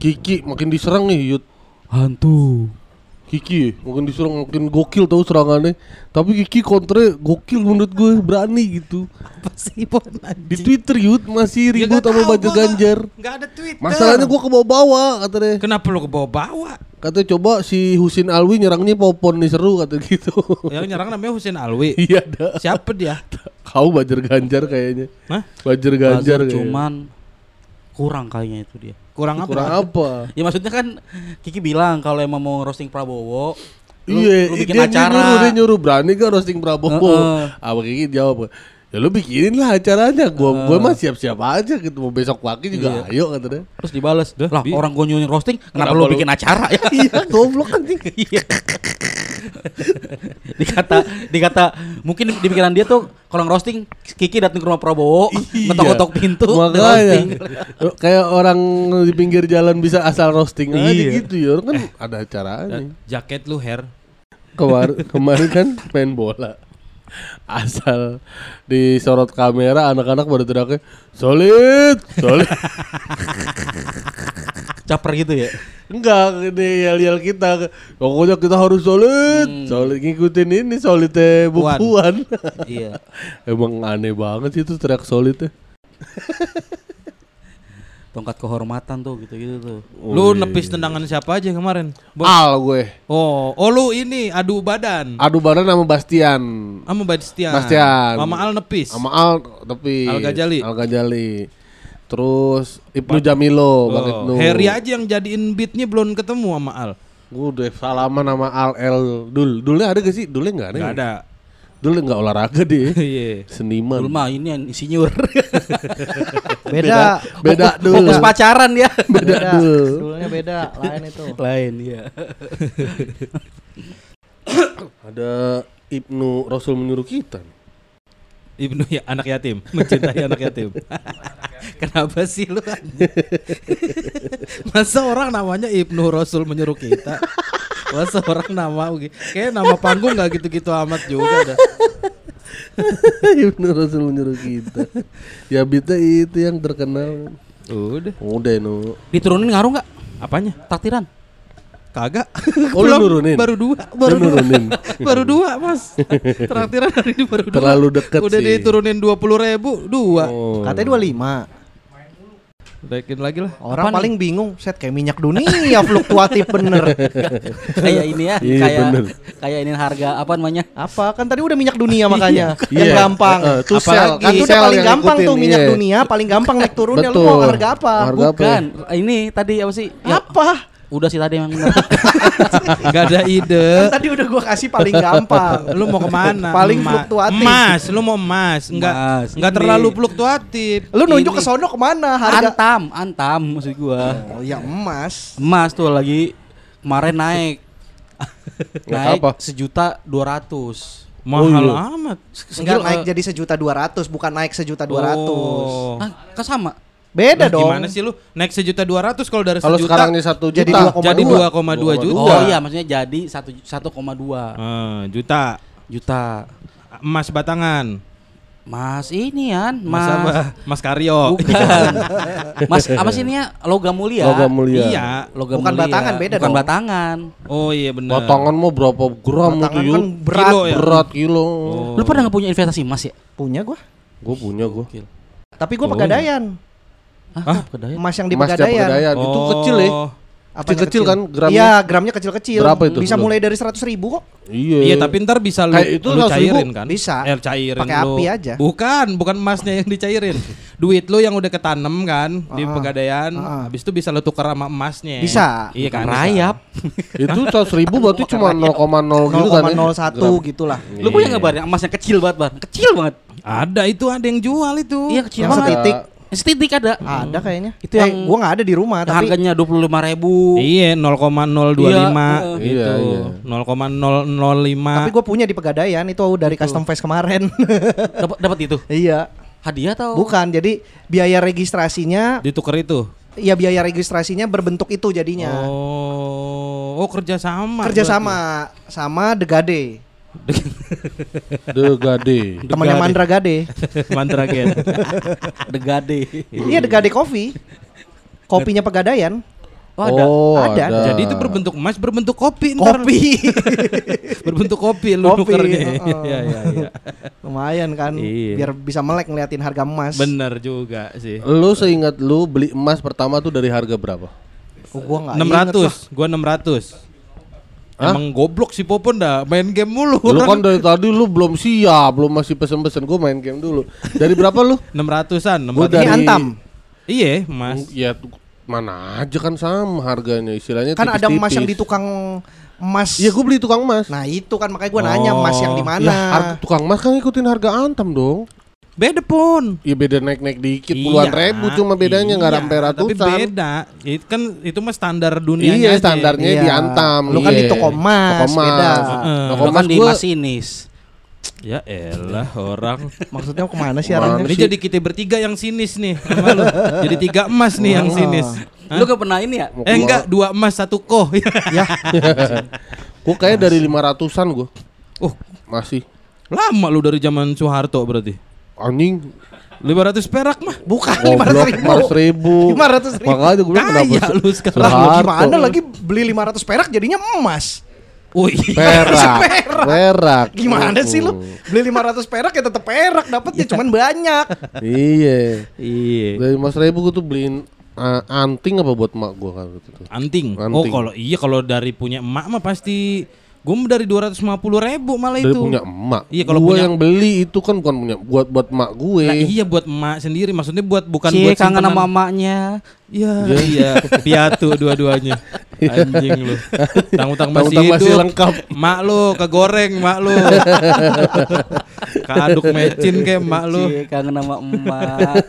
Kiki makin diserang nih Yud. Hantu. Kiki makin diserang makin gokil tahu serangannya. Tapi Kiki kontre gokil menurut gue berani gitu. Apa sih Bon Di Twitter Yud masih Ya ribut sama nggak- Ganjar. Nggak ada Twitter. Masalahnya gue ke bawah-bawah katanya Kenapa lu ke Katanya coba si Husin Alwi nyerangnya Popon nih seru kata gitu Yang nyerang namanya Husin Alwi. Iya dah Siapa dia? Kau Banjar Ganjar kayaknya Hah? Banjar Ganjar kayaknya. cuman kurang kayaknya itu dia. Kurang apa? Kurang apa Ya maksudnya kan Kiki bilang kalau emang mau roasting Prabowo, Iya, lu bikin dia acara. nyuruh, dia nyuruh berani gak roasting Prabowo? Heeh. Apa Kiki jawab, ya lu bikinin lah acaranya. Gua gua mah siap-siap aja gitu. Mau besok pagi juga ayo katanya. Terus dibales, lah bi- orang gue nyuruh roasting, kenapa, Kenapa lu lu- bikin acara ya? iya, goblok kan Iya. dikata dikata mungkin di pikiran dia tuh kalau roasting Kiki datang ke rumah Prabowo Iya. ngetok-ngetok pintu roasting. Makanya kayak orang di pinggir jalan bisa asal roasting aja Iya. gitu ya. Orang kan ada acaranya. Jaket lu hair. Kemar kemarin kan main bola. Asal disorot kamera anak-anak pada teriaknya solid, solid. Caper gitu ya. Enggak, ini yel-yel kita. Pokoknya kita harus solid, solid ngikutin ini solidnya bukuan. iya. Emang aneh banget sih itu teriak solidnya. Tongkat kehormatan tuh gitu-gitu tuh. lu nepis tendangan siapa aja kemarin? Bon? Al gue. Oh, oh lu ini adu badan. Adu badan sama Bastian. Sama Bastian. Bastian. Sama Al nepis. Sama Al tapi Al Ghazali. Al Ghazali. Terus Ibnu Jamilo, Bang Ibnu. Oh, Harry aja yang jadiin beatnya belum ketemu sama Al. Gue udah salaman sama Al El Dul. Dulnya ada gak sih? Dulnya enggak ada. Gak ya? ada. Dul enggak olahraga dia. Iya. Seniman. Dulu mah ini yang insinyur. Beda. Beda Fokus- dul. Fokus pacaran dia. Beda dul. Dulunya beda, lain itu. Lain iya. Ada Ibnu Rasul menyuruh kita. Ibnu ya anak yatim, mencintai anak yatim. Kenapa sih lu? Masa orang namanya Ibnu Rasul menyuruh kita? Masa orang nama kayak nama panggung nggak gitu-gitu amat juga dah. Ibnu Rasul menyuruh kita. Ya bita itu yang terkenal. Udah. Udah nu. Diturunin ngaruh nggak? Apanya? Taktiran. Kagak. Oh, lu Belum, nurunin? Baru dua. Lu Baru dua. nurunin. baru dua mas. Traktiran hari ini baru dua. Terlalu deket Udah sih. diturunin dua puluh ribu dua. Oh. Katanya 25. Naikin lagi lah. Orang Apa paling bingung, set kayak minyak dunia fluktuatif bener. kayak ini ya, Iya, kayak bener. kayak ini harga apa namanya? Apa? Kan tadi udah minyak dunia makanya. Iya. Yang gampang. Eh, tuh Apalagi sel, kan itu udah paling gampang ngikutin, tuh minyak iya. dunia, paling gampang naik turunnya lu mau harga apa? Harga apa? Bukan, ini tadi apa sih? Ya, Apa? Udah sih tadi yang bener. Gak ada ide. Kan tadi udah gua kasih paling gampang. lu mau ke mana? Paling Emas. fluktuatif. Emas, lu mau emas, enggak Emas, enggak terlalu fluktuatif. Lu nunjuk ke sono ke mana harga? antam, antam maksud gua. Oh, ya emas. Emas tuh lagi kemarin naik. naik apa? sejuta dua ratus. Mahal iya. amat. Enggak naik jadi sejuta dua ratus, bukan naik sejuta dua ratus. Oh. Ah, kan sama. Beda Lah, dong. Gimana sih lu? Naik sejuta dua ratus kalau dari Kalau sejuta sekarang ini satu juta. Jadi 2,2. jadi 2,2 juta. Oh iya, maksudnya jadi satu satu koma dua Eh, juta. juta. Emas batangan. Mas ini kan, Mas, mas, apa? Mas Karyo. bukan, mas apa sih ini ya? Logam mulia. Logam mulia. Iya. Logam Bukan mulia. batangan, beda Bukan dong. batangan. Oh iya benar. Potongan mau berapa gram itu Batangan yuk? kan berat. Kilo ya? Berat kilo. Oh. Lu pada nggak punya investasi emas ya? Punya gua. Gue punya gue. Tapi gua Oh. pegadaian. Hah? Emas yang di Emas pegadaian. pegadaian. Itu Oh. kecil ya. Apanya Kecil-kecil kan gramnya? Iya, gramnya kecil-kecil. Berapa itu Bisa mulai dari seratus ribu kok. Iya. Iya tapi ntar bisa lu, Kayak itu lu 100.000 cairin kan? bisa. Eh, cairin Pakai lu. api aja. Bukan, bukan emasnya yang dicairin. Duit lu yang udah ketanem kan di Ah, pegadaian, ah. habis itu bisa lu tukar sama emasnya. Bisa. Iya kan? Rayap. itu seratus ribu berarti cuma 0,0 gitu kan ya? 0,01 gitulah. Lu punya nggak bar? Emasnya kecil banget bar. Kecil banget. Ada itu ada yang jual itu. Iya kecil Yang banget. setitik. Setitik ada. Ada kayaknya. Itu Eh, yang- gua nggak ada di rumah tapi harganya dua puluh lima ribu. Iya 0,025 Iya, gitu. iya, iya. 0,005. tapi gua punya di pegadaian itu dari custom face kemarin. Dapat dapat itu. iya. Hadiah atau? Bukan, jadi biaya registrasinya ditukar itu. ya biaya registrasinya berbentuk itu jadinya. Oh, oh kerja sama. Kerja berarti. sama sama Degade. Degade. Temannya Degade. Mandra Gade. Mandragen. Degade. Iya The Gade Coffee. Kopinya Pegadaian. Oh, ada. Oh, Ada. ada. Jadi itu berbentuk emas, berbentuk kopi ntar. Kopi. berbentuk kopi lu Kopi, nukernya. heeh. Iya iya iya. Lumayan kan. Iya. Biar bisa melek ngeliatin harga emas. Bener juga sih. Lu seingat lu beli emas pertama tuh dari harga berapa? Oh, gua lah. 600, gua 600. Hah? Emang goblok si Popon dah main game mulu. Lu kan dari tadi lu belum siap, belum masih pesen-pesen gua main game dulu. Dari berapa lu? 600-an, Gua 600. Ini dari- antam. Iya, Mas. Ya tuh, mana aja kan sama harganya istilahnya Kan ada emas yang di tukang emas. Iya gua beli tukang emas. Nah itu kan makanya gua nanya Oh. emas yang di mana. Lah, harga tukang emas kan ngikutin harga antam dong. Beda pun. Iya beda naik-naik dikit puluhan Iya, ribu cuma bedanya nggak iya, sampai ratusan. Tapi beda. Itu kan itu mah standar dunia Iya standarnya Iya. di antam. Lu kan iya. di toko emas, Toko emas. beda. Heeh. Toko emas kan di masinis. Ya elah orang. Maksudnya ke mana sih arahnya? Ini jadi kita bertiga yang sinis nih sama lu. Jadi tiga emas nih yang Oh. sinis. Lu gak pernah ini ya? Mau Eh keluar. enggak, dua emas satu koh. ya Gua kayak dari lima ratusan gua. oh, Masih. lama lu dari zaman Soeharto berarti. Anjing 500 perak mah. bukan lima ratus ribu. 500 ribu. Lima ratus ribu. Makanya gue bilang kenapa Kaya lu sekarang. Lah gimana lagi beli 500 perak jadinya emas? Oh iya. Perak. Perak. Perak. Gimana sih lu? Beli 500 perak ya tetap perak dapatnya cuman banyak. Iya. Iya. Dari mas ribu gue tuh beliin uh, anting apa buat mak gue kan gitu tuh. Anting. Anting. Oh kalau iya kalau dari punya emak mah pasti gue dari 250 ribu malah Dari itu. punya emak. Iya, kalau Gua punya- yang beli itu kan bukan punya buat buat mak gue. Nah iya buat emak sendiri maksudnya buat bukan Cie buat kangen sama emaknya. Iya, iya, piatu dua-duanya. Anjing lu. Tang-tang masih hidup. masih lengkap. Mak lu kegoreng mak lu. Kaduk mecin kayak mak lu. Cie kangen sama emak.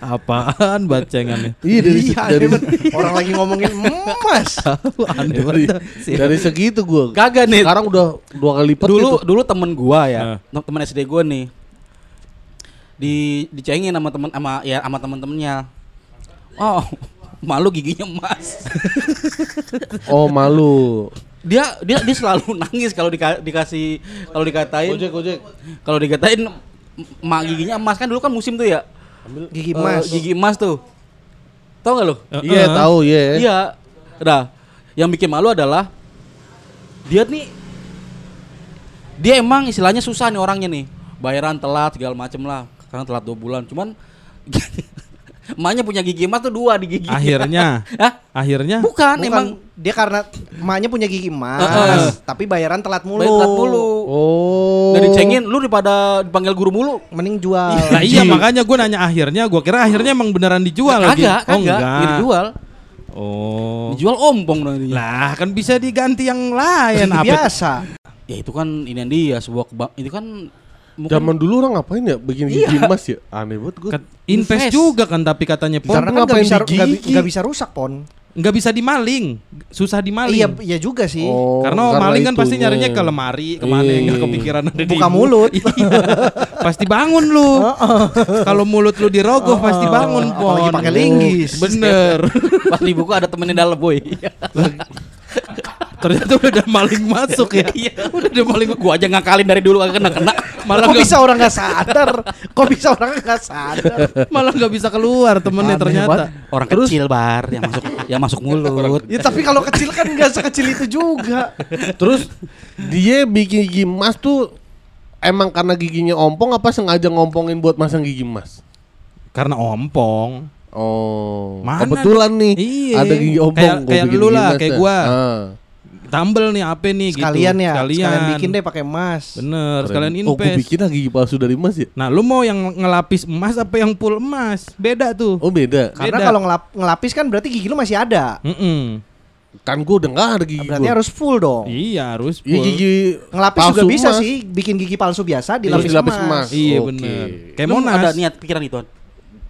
Apaan bacengannya? Iya dari Iya, dari, aneh banget. orang lagi ngomongin emas. Aneh dari, dari segitu gue. Kagak nih. Sekarang udah dua kali lipat dulu gitu. dulu temen gua ya, Nah. Eh. temen SD gua nih. Di dicengin sama temen sama ya sama temen-temennya. Oh, malu giginya emas. Oh malu. dia dia dia selalu nangis kalau dika- dikasih kalau dikatain Gojek gojek. kalau dikatain mak giginya emas kan dulu kan musim tuh ya. Gigi Eh, emas. gigi emas tuh. Tahu nggak lu? Iya Heeh. tahu iya. Iya. Udah. Yang bikin malu adalah dia nih dia emang istilahnya susah nih orangnya nih. Bayaran telat segala macem lah. Karena telat dua bulan. Cuman emaknya punya gigi emas tuh dua di gigi. Akhirnya, Hah? akhirnya Bukan, Bukan, emang dia karena emaknya punya gigi emas, tapi bayaran telat mulu. telat mulu. Oh. Udah dicengin lu daripada dipanggil guru mulu. Mending jual. Nah iya makanya gue nanya akhirnya, gue kira akhirnya emang beneran dijual lagi. Kagak, Oh kagak. enggak. Ya, dijual. Oh. Dijual ompong nantinya. Lah kan bisa diganti yang lain? Biasa. Ya itu kan ini dia sebuah itu kan mungkin- Zaman dulu orang ngapain ya bikin gigi emas ya? Aneh banget gue. Kan invest Invest. juga kan tapi katanya pon Karena kan nggak ngapain bisa nggak bisa rusak pon. nggak bisa dimaling, susah dimaling. Iya, iya juga sih. Oh, karena, maling kan pasti nyarinya ke lemari, ke mana yang nggak Iya. kepikiran ada di Buka mulut. Iya. pasti bangun lu. Kalau mulut lu dirogoh pasti bangun pon. Apalagi pakai linggis. Bener. pas di buku ada temennya dalam boy. Ternyata udah ada maling masuk ya. Iya, udah dia maling gua aja ngakalin dari dulu kagak kena kena. Malah Kok nggak bisa orang nggak sadar? Kok bisa orang nggak sadar? malah nggak bisa keluar temennya Aneh ternyata. Orang kecil bar yang masuk yang masuk mulut. Ya tapi kalau kecil kan nggak sekecil itu juga. Terus dia bikin gigi emas tuh emang karena giginya ompong apa sengaja ngompongin buat masang gigi emas? Karena ompong. Oh, Mana kebetulan nih Iya. ada gigi ompong. Kayak- gua kayak lu lah, kayak dah. gua. Ah. Tambel nih apa nih Sekalian gitu. ya, Sekalian. sekalian bikin deh pakai emas. Bener, sekalian Keren. Oh, gue invest. bikin lah gigi palsu dari emas ya? Nah, lu mau yang ngelapis emas apa yang full emas? Beda tuh. Oh beda. Karena kalau ngelap- ngelapis kan berarti gigi lu masih ada. Mm-mm. Kan gue udah nggak ada gigi Berarti gua. harus full dong. Iya, harus Iya full. gigi Ngelapis juga bisa emas. sih, bikin gigi palsu biasa Terus dilapis, dilapis emas. emas. Iya, Oke. bener. Kayak Monas. ada niat pikiran itu.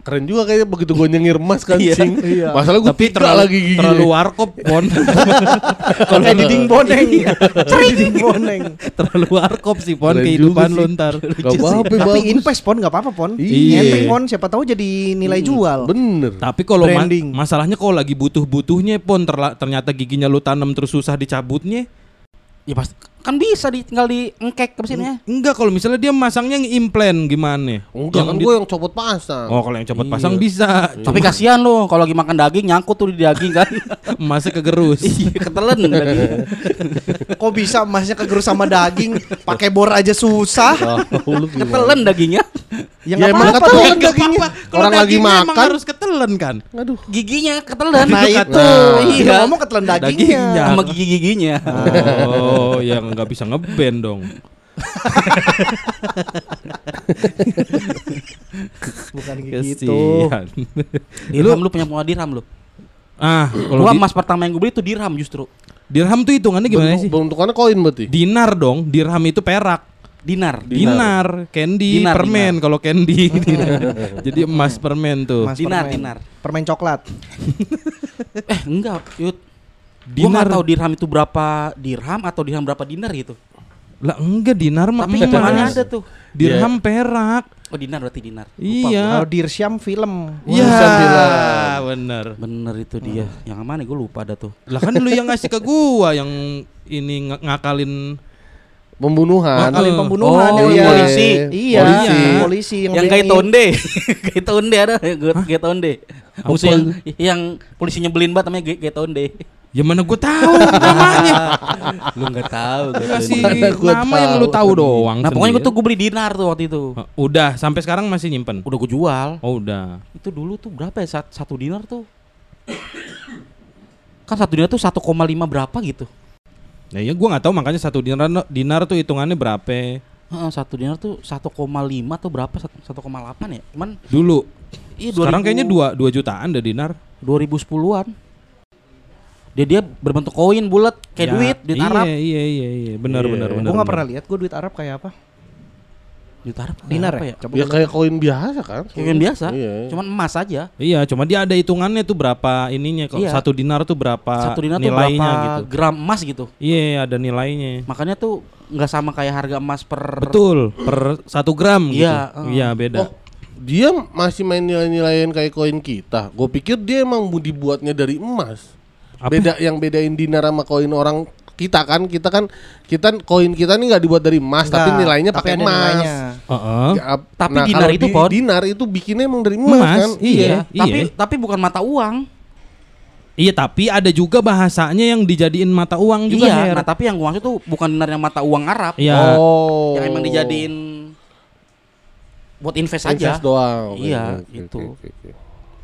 Keren juga kayaknya begitu gue nyengir emas kan Iya. cing. Iya. Masalah gue Tapi terlalu, lagi gigi. terlalu warkop, Pon. Kalau dinding boneng. Kayak dinding boneng. terlalu warkop sih, Pon, Keren kehidupan lu ntar. Gak apa-apa Tapi invest pon nggak apa-apa pon. Iya. Pon, siapa tahu jadi nilai jual. Bener. Tapi kalau ma- masalahnya kalau lagi butuh-butuhnya pon terla- ternyata giginya lu tanam terus susah dicabutnya. Ya pasti kan bisa di tinggal di engkek ke mesinnya. Enggak kalau misalnya dia masangnya implant gimana? Enggak kan di- gue yang copot pasang. Oh, kalau yang copot Iya. pasang bisa. Tapi kasihan lo kalau lagi makan daging nyangkut tuh di daging kan. Masih kegerus. Iya, ketelen daging. Kok bisa emasnya kegerus sama daging? Pakai bor aja susah. Ketelen dagingnya. Ya Ya, emang ketelen dagingnya. Kalau Orang lagi makan. harus ketelen kan? Aduh. Giginya ketelen. Nah itu, Nah. iya. ngomong ketelan dagingnya. Dagingnya. sama gigi-giginya. Oh, ya nggak bisa ngeband dong. Bukan gitu. Kesian. Dirham lu punya punya dirham lu. ah, kalau Gua di- emas pertama yang gue beli itu dirham justru. dirham tuh hitungannya gimana sih? Bentukannya koin berarti. Dinar dong, dirham itu perak. Dinar. Dinar, candy, Dinar, permen kalau candy. Jadi emas permen tuh. Mas Dinar, permen. dinar. Permen coklat. Eh enggak, Yud. Dinar. nggak tahu dirham itu berapa dirham atau dirham berapa dinar gitu. Lah enggak dinar mah Tapi hitungannya ada tuh. Dirham perak. Oh dinar berarti dinar. Lupa Iya. Kalau Dirsyam film. Iya, Bisa bilang. bener. Bener itu dia. Yang mana gue lupa ada tuh. Lah kan lu yang ngasih ke gua yang ini ng- ngakalin Pembunuhan. Kalian Oh, pembunuhan oh, iya. polisi. Iya, Polisi. polisi yang, Yang kayak tonde. kayak tonde ada, kayak tonde. Musuh yang yang polisi nyebelin banget namanya kayak tonde. Ya mana gua tahu namanya. Lu nggak tahu Lu Kasih Mana gua nama yang lu tahu. tahu doang. Nah pokoknya gue tuh gue beli dinar tuh waktu itu. Uh, Udah, sampai sekarang masih nyimpen. Udah gue jual. Oh, udah. Itu dulu tuh berapa ya? Sat- Satu dinar tuh. Kan satu dinar tuh 1,5 berapa gitu. Nah, ya gua nggak tahu makanya satu dinar dinar tuh hitungannya berapa Heeh, satu dinar tuh 1,5 atau berapa? Satu- 1,8 ya? Cuman dulu. iya Sekarang 2000 kayaknya 2 2 jutaan deh dinar. 2010-an. Dia dia berbentuk koin bulat kayak Ya, duit, duit iya, Arab. Iya iya iya, benar Iya. benar Gua benar. Gue nggak benar. pernah lihat gue duit Arab kayak apa. Duit Arab Dinar apa ya? Coba Ya gua- kayak koin biasa kan. Kayak yang biasa. Iya. Cuman emas aja. Iya, cuma dia ada hitungannya tuh berapa ininya kok. Iya. Satu dinar tuh berapa Satu dinar tuh nilainya berapa gitu. gram emas gitu. Iya, ada nilainya. Makanya tuh nggak sama kayak harga emas per Betul, per satu gram Iya, gitu. uh. Iya, beda. Oh, dia masih main nilai-nilaian kayak koin kita. Gue pikir dia emang mau dibuatnya dari emas. Apa? Beda yang bedain dinar sama koin orang kita kan, kita kan kita koin kita nih nggak dibuat dari emas, tapi Enggak, nilainya tapi pakai ada emas. nilainya. Heeh. Ya, ap- Tapi nah, dinar itu, di- Pon. dinar itu bikinnya emang dari emas, Emas, kan? iya. Tapi tapi bukan mata uang. Iya, tapi ada juga bahasanya yang dijadiin mata uang juga, iya, Her. nah tapi yang gua maksud tuh bukan dinar yang mata uang Arab. Iya. Oh. Yang emang dijadiin buat invest aja. Invest doang. Oke, Iya, oke, itu. oke, oke.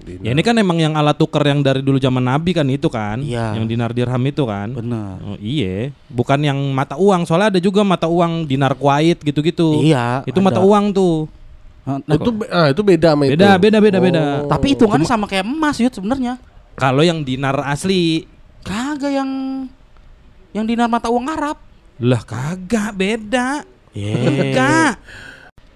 Dinar. Ya ini kan emang yang alat tuker yang dari dulu zaman Nabi kan itu kan, Iya. yang dinar dirham itu kan. Bener. Oh, iya, bukan yang mata uang. Soalnya ada juga mata uang dinar Kuwait gitu-gitu. Iya. Itu ada. mata uang tuh. Nah, itu be- ah, itu beda sama itu. Beda, beda, beda, beda. Oh. Tapi hitungannya sama kayak emas yud sebenarnya. Kalau yang dinar asli, Kagak yang yang dinar mata uang Arab. lah kagak beda. Iya. Enggak.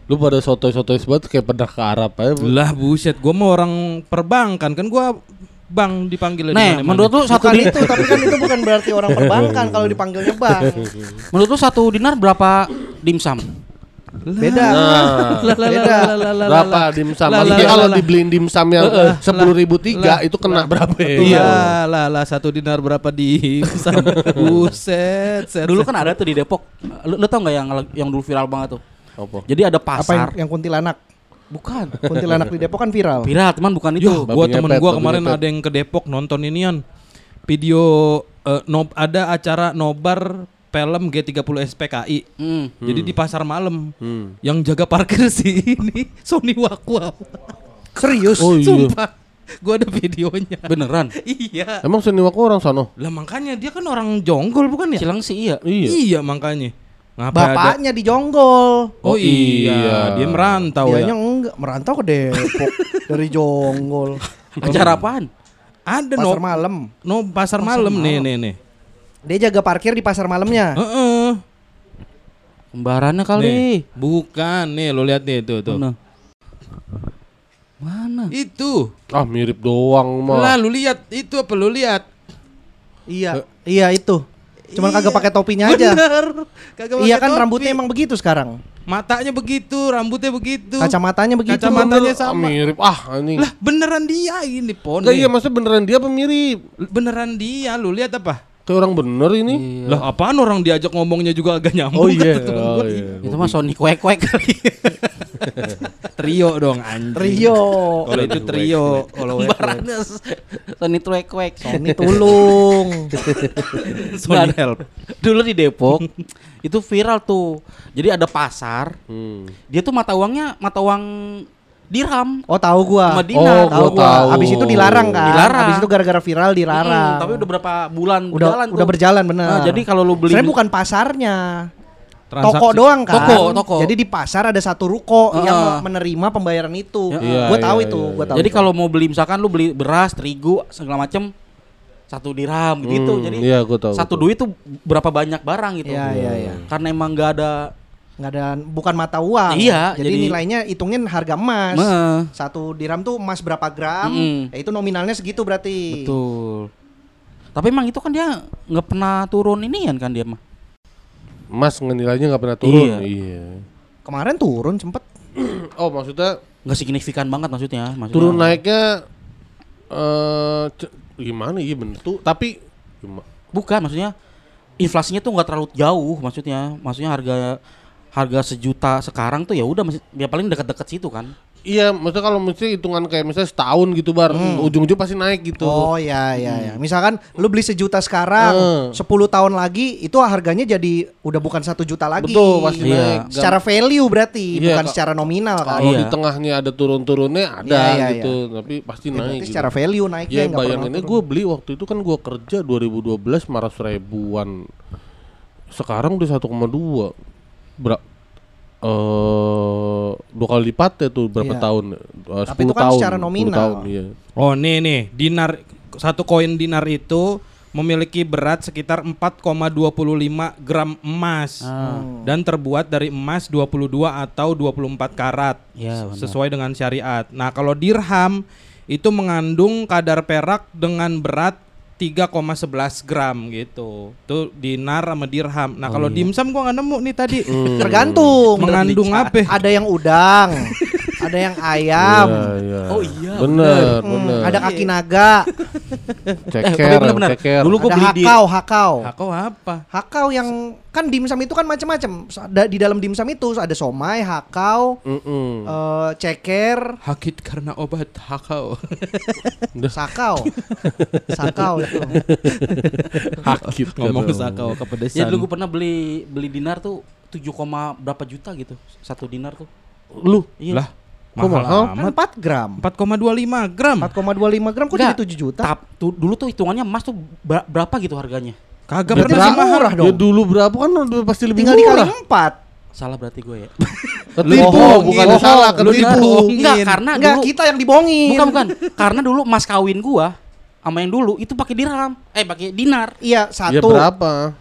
Lu pada sotoy-sotoy banget kayak pernah ke Arab aja. Lah buset, gua mau orang perbankan kan gua bang dipanggil Nih, menurut lu satu Bukan di, itu, tapi kan itu bukan berarti orang perbankan kalau dipanggilnya bang. menurut lu satu dinar berapa dimsum? Beda. Nah, Beda. berapa dimsum? Maksudnya lah, kalau dibeliin dimsum yang sepuluh ribu tiga itu kena berapa? ya? Iya, lah lah satu dinar berapa di buset, set, Dulu kan ada tuh di Depok. Lu, lu tau nggak yang yang dulu viral banget tuh? Apa? Jadi ada Apa yang, pasar. yang kuntilanak? Bukan. Kuntilanak di Depok kan viral. Viral, teman bukan itu. Yo, gua temen ngepet, gua kemarin ngepet. ada yang ke Depok nonton inian. Video eh, nob ada acara nobar film G30 SPKI. Hmm. Jadi di pasar malam. Hmm. Yang jaga parkir sih ini Sony Wakwa. Serius? Oh iya. Sumpah. Gua ada videonya. Beneran. iya. Emang Seni Wako orang sono? Lah makanya dia kan orang jonggol bukan ya? Cilang sih iya. Iya. Iya makanya. Ngapa ada- Bapaknya di Jonggol. Oh, Oh, iya, iya. dia merantau Dianya ya. enggak merantau ke Depok dari Jonggol. Acara apaan? Ada Pasar no, malam. no pasar, malam nih nih nih. Dia jaga parkir di pasar malamnya. Heeh. Kembarannya Nih, kali. bukan nih lo lihat nih tuh tuh. Mana? Mana? Itu. Ah mirip doang Lah mah. lu lihat itu apa lu lihat? Iya, iya itu. Cuman kagak pakai topinya aja. Bener. Kagak Iya kan topi. rambutnya emang begitu sekarang. matanya begitu, rambutnya begitu. Kacamatanya begitu. Kacamatanya Ah, sama. mirip. Ah anjing. Lah beneran dia ini pon. Nih. iya maksudnya beneran dia apa mirip? Beneran dia, lu lihat apa? Kayak orang bener ini. Lah apaan orang diajak ngomongnya juga agak nyambung. Oh iya. Temen Oh gua. iya. Itu mah Sony kuek kuek kali. Trio dong anjing. Trio. Kalau itu trio, kalau Sony kuek kuek. Sony tulung. Sony help. Dulu di Depok itu viral tuh. Jadi ada pasar. Hmm. Dia tuh mata uangnya mata uang dirham. Oh tahu gua. Sama dinar. Oh, tahu gua tahu. Habis itu dilarang kan. Dilarang. Habis itu gara-gara viral dilarang. Mm, tapi udah berapa bulan udah berjalan udah tuh. berjalan bener. Nah, jadi kalau lu beli Sebenarnya bukan pasarnya. Transaksi. Toko doang kan. Toko, toko. Jadi di pasar ada satu ruko Heeh. yang menerima pembayaran itu. Ya. Iya, Gua tahu iya, itu, iya, gua iya. tahu. Jadi kalau mau beli misalkan lu beli beras, terigu, segala macem satu dirham gitu. Hmm, Jadi iya, gua tahu, satu gua tahu. duit tuh berapa banyak barang gitu. Iya, iya, iya. Karena emang nggak ada nggak ada bukan mata uang. Iya, Jadi, jadi- nilainya hitungin harga emas. Meh. Satu dirham tuh emas berapa gram? Mm-mm. Ya itu nominalnya segitu berarti. Betul. Tapi emang itu kan dia nggak pernah turun ini kan dia mah. Mas nilainya nggak pernah turun. Iya. Iya. Kemarin turun sempet. Oh maksudnya Nggak signifikan banget maksudnya. maksudnya turun naiknya eh c- gimana iya bener tuh tapi gima- Bukan maksudnya inflasinya tuh nggak terlalu jauh maksudnya. Maksudnya harga harga sejuta sekarang tuh ya udah masih ya paling dekat-dekat situ kan. iya maksudnya kalau mesti hitungan kayak misalnya setahun gitu bar ujung-ujung pasti naik gitu Oh iya iya iya. Misalkan lu beli sejuta sekarang, Hmm. 10 tahun lagi itu harganya jadi udah bukan satu juta lagi. betul pasti Iya. naik Secara value berarti, Iya, bukan secara nominal kan. kalau Iya. di tengahnya ada turun-turunnya ada Iya, iya, gitu tapi pasti Ya, naik gitu. secara value naiknya Ya nggak pernah bayanginnya turun. gue beli waktu itu kan gue kerja 2012 marah ribuan. Sekarang udah 1,2. Ber eh dua kali lipatnya tuh berapa Iya. tahun? Eh, Tapi 10 itu kan tahun, secara 10 nominal. tahun, iya. Oh nih nih dinar satu koin dinar itu memiliki berat sekitar 4,25 gram emas dan terbuat dari emas 22 atau 24 karat Iya, benar. sesuai dengan syariat. Nah kalau dirham itu mengandung kadar perak dengan berat 3,11 gram gitu. Tuh dinar sama dirham. Nah kalau dimsum gua nggak nemu nih tadi. Tergantung. Mengandung apa? Ada yang udang, ada yang ayam, Iya, iya. Oh iya, Bener, hmm, bener. ada kaki naga, ceker, bener-bener. ceker. Dulu gua ada beli di hakau, hakau. Hakau apa? Hakau yang kan dimsum itu kan macam-macam. Ada- Di dalam dimsum itu ada somai, hakau, Mm-mm. eh, ceker, Hakit karena obat hakau. sakau, sakau itu. Hakit Ngomong sakau kepedesan. Ya dulu gue pernah beli beli dinar tuh 7, koma berapa juta gitu. Satu dinar tuh. Lu Iya. Lah, Kok mahal, mahal? Kan amat. 4 gram. 4,25 gram. 4,25 gram kok Enggak, jadi 7 juta? Tap, tuh, dulu tuh hitungannya emas tuh ber- berapa gitu harganya? Kagak Berarti pernah sih mahal. murah Ya dong. dulu berapa kan pasti lebih Tinggal dikali murah. 4. Salah berarti gue ya. Ketipu, bukan Bohong. salah, ketipu. Enggak, karena Enggak, dulu kita yang dibohongin. bukan bukan. karena dulu mas kawin gua sama yang dulu itu pakai dirham, eh pakai dinar. Iya, Ya satu. berapa?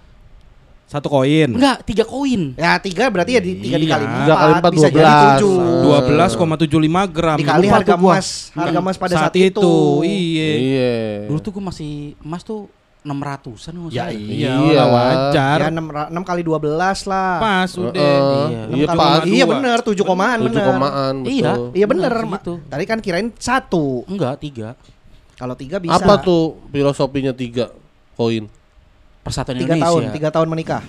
Satu koin. Enggak, tiga koin. Ya, tiga berarti ya di tiga Iya. dikali Tiga kali empat empat, bisa jadi 12. tujuh. 12,75 gram. Dikali Lupa harga emas, harga emas pada saat, itu. itu. Iya. Iya. Dulu tuh gua masih emas tuh 600-an nggak Ya iya, Iya. wajar. Ya 6, 6 kali 12 lah. Pas udah. Heeh. Iya. Iya Enam pas. kali- Iya bener, 7 komaan 7 bener. komaan Iya. betul. Iya bener. Bener, segitu. Tadi kan kirain satu. Enggak, tiga. Kalau tiga bisa. Apa tuh filosofinya tiga koin? Persatuan Tiga Indonesia. tahun, tiga tahun menikah.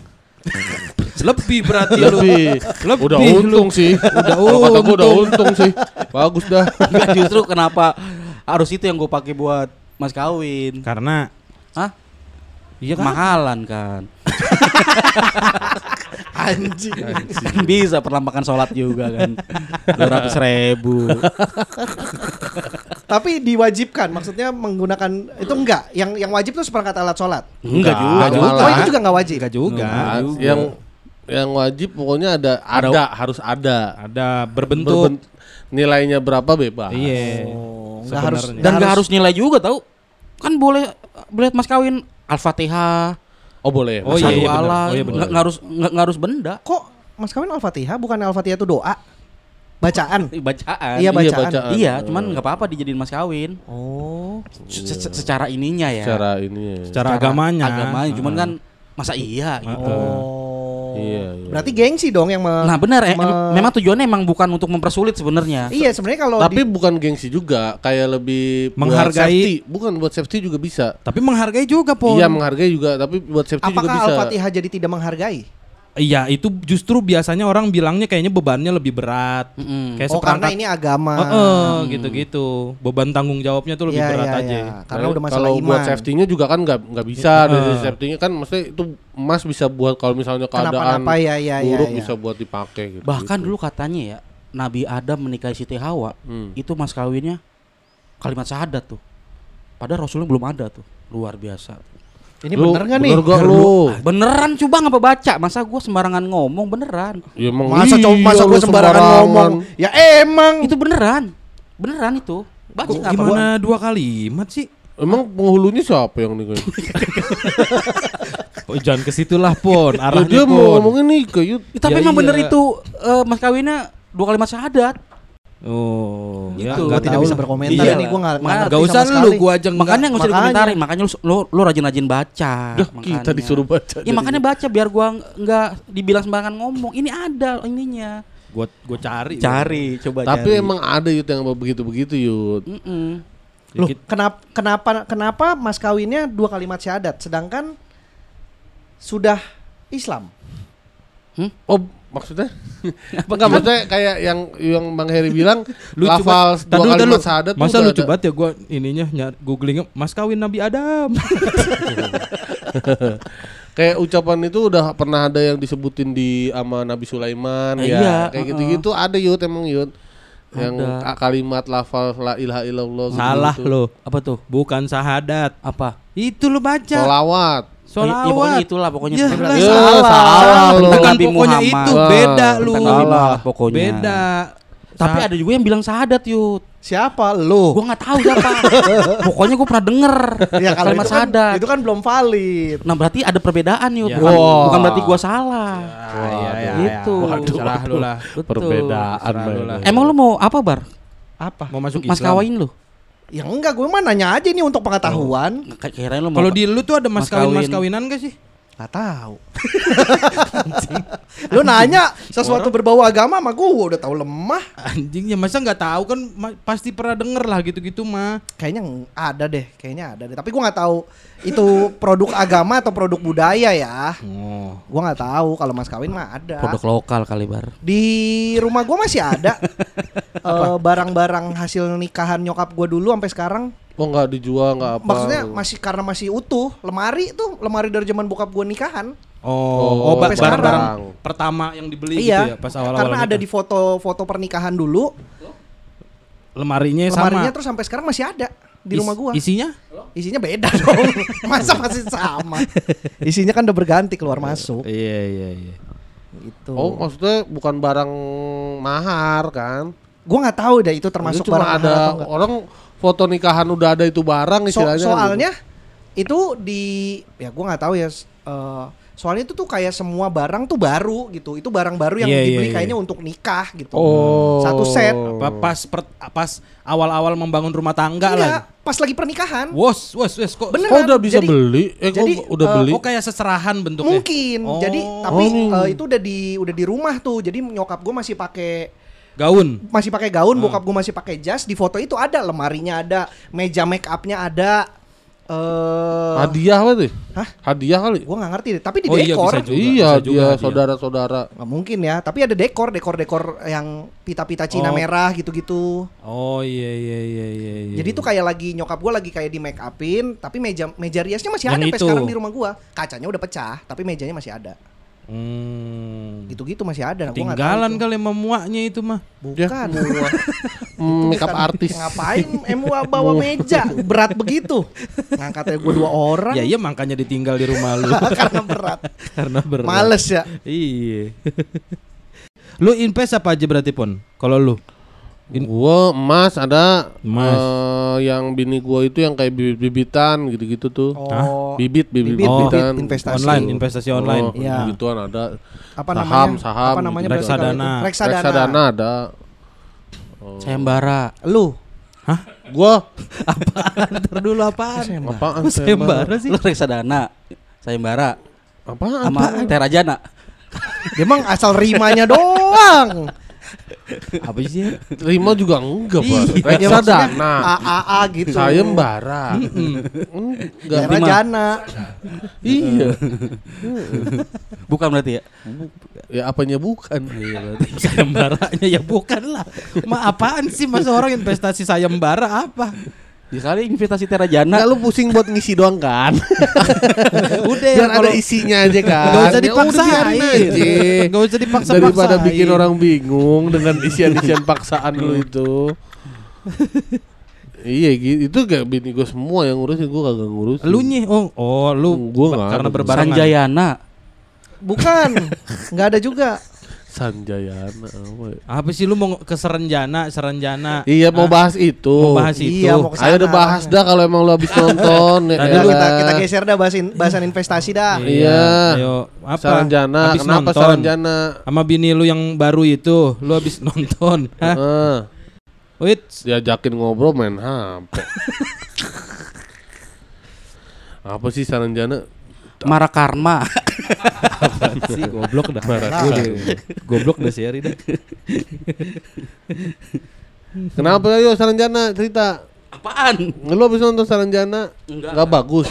Lebih berarti lu. Lebih. Lebih udah lu. untung sih. Udah kata gua udah untung. untung sih. Bagus dah. Enggak justru kenapa harus itu yang gue pakai buat mas kawin. Karena Hah? iya kan? Mahalan kan. Anjing. kan bisa perlampakan sholat juga kan. 200 ribu. Tapi diwajibkan, maksudnya menggunakan itu enggak. Yang yang wajib tuh seperangkat alat sholat. Enggak juga. Enggak juga. Oh itu juga enggak wajib. Enggak juga. Nah, yang yang wajib pokoknya ada ada, harus ada. Ada berbentuk. Berben- nilainya berapa bebas. Iya. Oh, enggak harus Sebenarnya. Dan nggak harus nilai juga tahu. Kan boleh boleh mas kawin Al-Fatihah, Oh boleh. Oh, iya, iya, Oh, iya, benar. nggak nggak harus nggak nggak harus benda. Kok Mas kawin Al-Fatihah bukan Al-Fatihah itu doa? Bacaan. Bacaan. Iya, bacaan. Iya, cuman nggak apa-apa dijadiin mas kawin. Oh. Se- se- secara ininya ya. Secara ini. ya. Secara agamanya. Agamanya, cuman kan masa iya gitu. Oh. Iya, iya. Berarti gengsi dong yang Nah benar, eh, me- em- memang tujuannya emang bukan untuk mempersulit sebenarnya. Iya sebenarnya kalau Tapi di- bukan gengsi juga, kayak lebih buat Menghargai. safety. Bukan buat safety juga bisa. Tapi menghargai juga, Pon. Iya menghargai juga, tapi buat safety juga apakah bisa. Al-Fatihah jadi tidak menghargai? Iya, itu justru biasanya orang bilangnya kayaknya bebannya lebih berat. Mm-mm. Kayak oh karena seperangkat ini agama. Heeh, gitu-gitu. Beban tanggung jawabnya tuh lebih Iya, berat iya, aja. iya. Karena udah masalah kalau iman. buat safety-nya juga kan nggak nggak bisa dari safety-nya kan maksudnya itu emas bisa buat kalau misalnya keadaan Kenapa-napa, ya, ya, ya, buruk ya. bisa buat dipakai gitu. Bahkan dulu katanya ya, Nabi Adam menikahi Siti Hawa, Hmm. itu mas kawinnya kalimat syahadat tuh. Padahal Rasulnya belum ada tuh. Luar biasa. Ini Lu- bener gak nih? Bener gak lu? Beneran coba ngapa baca? Masa gua sembarangan ngomong beneran? Ya emang Masa iya, coba masa lu gue sembarangan ngomong? Ya emang. Itu beneran. Beneran itu. Baca Kok apa? gimana dua kalimat sih? Emang penghulunya siapa yang nikah? Oh, jangan ke situ lah, Pon. Ya, Arahnya dia mau ngomongin nikah yuk. Ya, tapi Ya emang bener iya. itu eh, mas kawinnya dua kalimat syahadat. Oh, ya Gitu. Gue nggak tidak tahu bisa lah. berkomentar Iya. ini gue nggak Nggak- ngerti Gak usah sama lu, gua aja Makanya nggak usah makanya. dikomentarin, makanya lu lu, lu rajin-rajin baca. Dah makanya. kita disuruh baca. Iya makanya baca biar gua nggak dibilang sembarangan ngomong. Ini ada ininya. Gua gua cari. Cari, coba Tapi cari. emang ada yut yang begitu-begitu yut. Mm-mm. Loh, Dikit. kenapa kenapa kenapa mas kawinnya dua kalimat syahadat sedangkan sudah Islam? Oh maksudnya? Enggak maksudnya kayak yang yang Bang Heri bilang Lu lafal coba- dua Tadu, kalimat tadu. syahadat tuh Masa lu coba ya gua ininya nyar googlingnya Mas kawin Nabi Adam. Kayak ucapan itu udah pernah ada yang disebutin di ama Nabi Sulaiman Eh, ya. iya, kayak gitu-gitu ada yut emang yut. Yang Ada. ka- kalimat lafal la ilaha illallah gitu. Salah lo. Apa tuh? Bukan sahadat. Apa? Itu lu baca. Solawat. Iya, iya, pokoknya Solawat. itulah pokoknya. Ya, lah, Ya, salah. salah lu. Bukan Nabi pokoknya Muhammad. itu, beda lu. Salah. Pokoknya. Beda. Tapi Sa- ada juga yang bilang syahadat yud. Siapa lu? Gua nggak tahu siapa. pokoknya gua pernah denger ya kalau kalimat itu kan, syahadat. itu kan belum valid. Nah berarti ada perbedaan yud. Ya. Bukan, Wah. bukan berarti gua salah. Ah, iya, iya, Itu. iya. Waduh, salah lu lah. Betul. Perbedaan lu lah. Emang lu mau apa bar? Apa? Mau masuk Mas Islam. kawin lu? Ya enggak, gue mah nanya aja nih untuk pengetahuan. Mau Kalau di lu tuh ada mas Mas kawin mas kawin. kawinan gak sih? Gak tahu. Lu nanya sesuatu berbau agama sama gue udah tahu lemah. Anjing ya masa nggak tahu kan ma- pasti pernah denger lah gitu-gitu mah. Kayaknya ada deh, kayaknya ada deh. Tapi gue nggak tahu itu produk agama atau produk budaya ya. Oh. Gue nggak tahu kalau mas kawin mah ada. produk lokal kali bar. Di rumah gue masih ada eh, barang-barang hasil nikahan nyokap gue dulu sampai sekarang. Oh nggak dijual nggak apa? Maksudnya masih karena masih utuh. Lemari tuh, lemari dari zaman bokap gue nikahan. Oh, oh, sampai barang-barang pertama yang dibeli iya. gitu ya pas awal-awal. karena ada nikah. di foto-foto pernikahan dulu. lemarinya Lemarinya sama. terus sampai sekarang masih ada di Is- rumah gua. Isinya? Isinya beda dong. Masa masih sama. Isinya kan udah berganti keluar masuk. Iya iya iya. Itu. Oh maksudnya bukan barang mahar kan? Gua nggak tahu deh itu termasuk Itu cuma barang ada atau enggak. orang foto nikahan udah ada itu barang So- istilahnya. kan soalnya itu di ya gua nggak tahu ya. eh, soalnya itu tuh kayak semua barang tuh baru gitu. Itu barang baru yang Iya, iya, dibeli iya. kayaknya untuk nikah gitu. Oh. Satu set. Pa- Pas per- pas awal-awal membangun rumah tangga lah. Enggak, pas lagi pernikahan. Wos, wos, wos kok Bener. Kok udah bisa Jadi- beli? Eh kok jadi, udah eh, beli? Oh kayak seserahan bentuknya. Mungkin. Oh. Jadi tapi Oh. eh, itu udah di udah di rumah tuh. Jadi nyokap gua masih pakai gaun. masih pakai gaun, bokap gue masih pakai jas. Di foto itu ada lemarinya ada, meja make upnya ada. Eh, Hadiah apa tuh? Hah? Hadiah kali? gue nggak ngerti deh. Tapi di Oh iya, dekor, bisa juga. iya bisa juga dia hadiah. saudara-saudara. nggak mungkin ya. Tapi ada dekor, dekor-dekor yang pita-pita Cina Oh. merah gitu-gitu. Oh iya iya iya iya. iya. Jadi tuh kayak lagi nyokap gue lagi kayak di make upin, tapi meja meja riasnya masih Yang ada sampai itu. sekarang di rumah gue. Kacanya udah pecah, tapi mejanya masih ada. Hmm. Gitu-gitu masih ada. Nah, Tinggalan kali sama muaknya itu mah. Ya, Bukan. mua. Hmm, makeup artis. Ngapain MUA bawa meja berat begitu? Ngangkatnya gue dua orang Ya iya makanya ditinggal di rumah lu. karena berat. Karena berat. Males ya. Iya. lu invest apa aja berarti pon? Kalau lu? In- Gua emas ada Emas. eh, yang bini gua itu yang kayak bibit-bibitan gitu-gitu tuh. Oh. Bibit, Bibit, bibit-bibitan. bibit, investasi. Online, investasi online. Oh, Iya. Gituan ada. Apa saham, namanya? saham. Apa namanya? Reksadana. Reksadana. Reksadana. Ada. Sayembara. Lu Gua Ntar dulu apaan? apaan? Kok sayembara sih? Lu reksadana. Sayembara. Apaan? Sama Terajana. Emang asal rimanya doang. Apa sih? Rima juga enggak, Pak. Ya, maksudnya Reksadana. AAA gitu. Sayembara. Enggak. Daerah Jana. Iya. Bukan berarti ya? Ya apanya bukan? sayembaranya ya bukan lah. Ma apaan sih masa orang investasi sayembara apa? Ya kali investasi Terajana. Enggak lu pusing buat ngisi doang kan? Udah Biar kalau ada isinya aja kan. Gak usah Ya dipaksain aja. Gak usah dipaksa Daripada bikin orang bingung dengan isian-isian paksaan lu itu. iya gitu itu kayak bini gue semua yang ngurusin gue kagak ngurusin. Lu nih oh oh lu nggak karena berbarengan. Sanjayana. Bukan. Nggak ada juga. Sanjayana apa? Apa sih lu mau ke Serenjana, Serenjana? Iya mau bahas itu. Mau bahas itu. Iya, mau ke Ayo udah bahas dah kalau emang lu habis nonton. ya Udah, lu kita, kita geser dah bahasin bahasan investasi dah. Iya. Ayo, apa? Saranjana, Habis kenapa nonton. Saranjana? Sama bini lu yang baru itu, lu habis nonton. Hah? Eh, Wait, diajakin ngobrol main HP. Apa sih Saranjana? Mara Karma. Si goblok dah. Gua udah- Goblok dah si Ari dah. Kenapa ayo Saranjana cerita? Apaan? Lu habis nonton Saranjana? Enggak. Enggak bagus.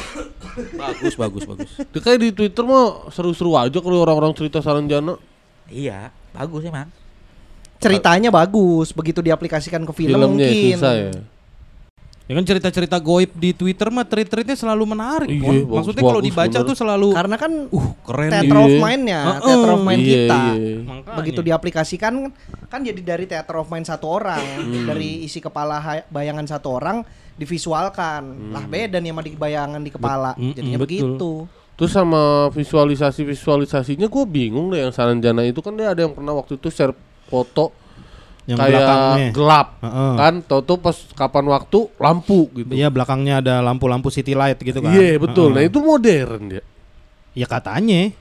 Bagus, bagus, bagus. Dia kayak di Twitter mah seru-seru aja kalau orang-orang cerita Saranjana. Iya, bagus emang. Ceritanya bagus, begitu diaplikasikan ke film Filmnya mungkin. susah ya. Ya kan cerita-cerita goib di Twitter mah tweet-tweetnya selalu menarik. Iya, bagus- Maksudnya kalau dibaca bener. tuh selalu Karena kan uh keren nih. theater of Iya. mind-nya, Heeh. theater of mind Iya, kita. iya. Makanya. Begitu diaplikasikan kan jadi dari theater of mind satu orang, Hmm. dari isi kepala bayangan satu orang divisualkan. Lah beda nih sama di bayangan di kepala. Bet- Jadinya betul. begitu. Terus sama visualisasi visualisasinya gue bingung deh yang Saranjana itu kan dia ada yang pernah waktu itu share foto yang kayak belakangnya. gelap Heeh. kan tau pas kapan waktu lampu gitu. Iya belakangnya ada lampu-lampu city light gitu kan. Iya betul. Nah Heeh. itu modern dia. Ya katanya.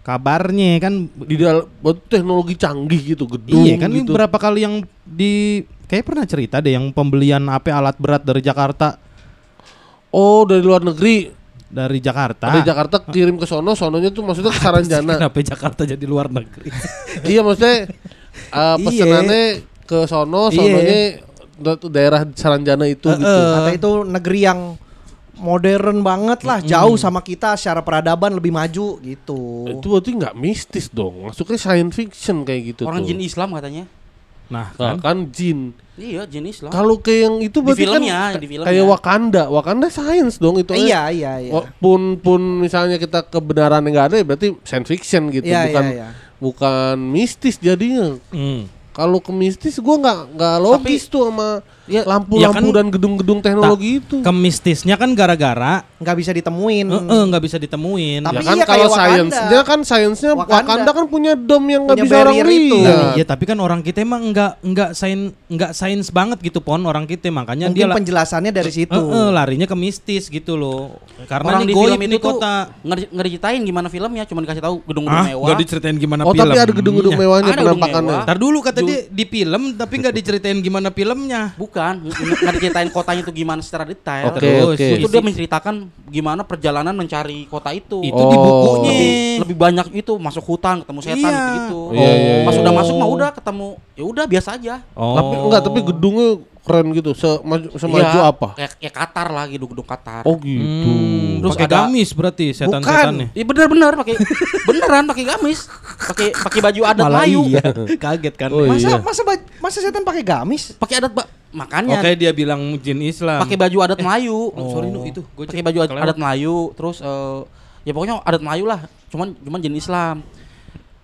Kabarnya kan Di dalam teknologi canggih gitu gedung Iya kan gitu. berapa kali yang di kayak pernah cerita deh yang pembelian apa alat berat dari Jakarta Oh dari luar negeri dari Jakarta. dari Jakarta kirim ke sono sononya tuh maksudnya ke Saranjana. Kenapa Jakarta jadi luar negeri? iya maksudnya uh, pesenannya ke sono Iya. sononya da- daerah Saranjana itu gitu. Kata itu negeri yang modern banget lah, jauh sama kita secara peradaban lebih maju gitu. Itu berarti nggak mistis dong. Masuknya science fiction kayak gitu Orang tuh. jin Islam katanya. Nah, Nah, kan kan jin. Iya, jin Islam. Kalau kayak yang itu Di berarti filmnya, kan di filmnya. kayak Wakanda. Wakanda science dong itu. Iya, iya, iya. Pun pun misalnya kita kebenaran yang nggak ada ya berarti science fiction gitu, Iya, bukan iya, iya. Bukan mistis jadinya. hmm. Kalau ke mistis gua nggak nggak logis tuh sama Ya, lampu-lampu ya kan- dan gedung-gedung teknologi itu. kemistisnya kan gara-gara Nggak bisa ditemuin. nggak bisa ditemuin. Tapi ya kan iya kalau Wakanda. sainsnya kan sainsnya Wakanda. Wakanda. kan punya dom yang nggak bisa orang itu. lihat. Iya, tapi kan orang kita emang nggak nggak sains nggak sains banget gitu pon orang kita makanya Mungkin dia la- penjelasannya dari situ. Eh, eh, larinya ke mistis gitu loh. Karena Orang ini di film itu kota. ngeri- ngeritain gimana filmnya, cuma dikasih tahu gedung-gedung Ah, mewah. nggak diceritain gimana Oh tapi ada gedung-gedung mewahnya Ada gedung penampakannya. mewah. Ntar dulu kata dia di film tapi nggak diceritain gimana filmnya. Bukan, nge- nggak diceritain kotanya itu gimana secara detail. Oke, Terus, oke. Itu dia menceritakan gimana perjalanan mencari kota itu. itu di Oh. bukunya. lebih, lebih banyak itu masuk hutan ketemu setan Iya. gitu. Iya, iya, Pas iya. udah masuk mah udah ketemu ya udah biasa aja. Oh. Tapi enggak, tapi gedungnya keren gitu. Semaju, semaju Iya, apa? Kayak, kayak Qatar lah gedung-gedung Qatar. Oh gitu. Hmm, Terus pakai ada- gamis berarti setan-setannya. Iya bener-bener pakai beneran pakai gamis, pakai pakai baju adat Malah Melayu. iya. Kaget kan. Oh, Masa iya. masa masa setan pakai gamis? Pakai adat ba- makanya Oke dia bilang jin Islam. pakai baju adat Melayu. Oh, sorry Nu, itu gua pakai baju ad- kelewat. adat Melayu, terus eh, ya pokoknya adat Melayu lah. Cuman cuman jenis Islam.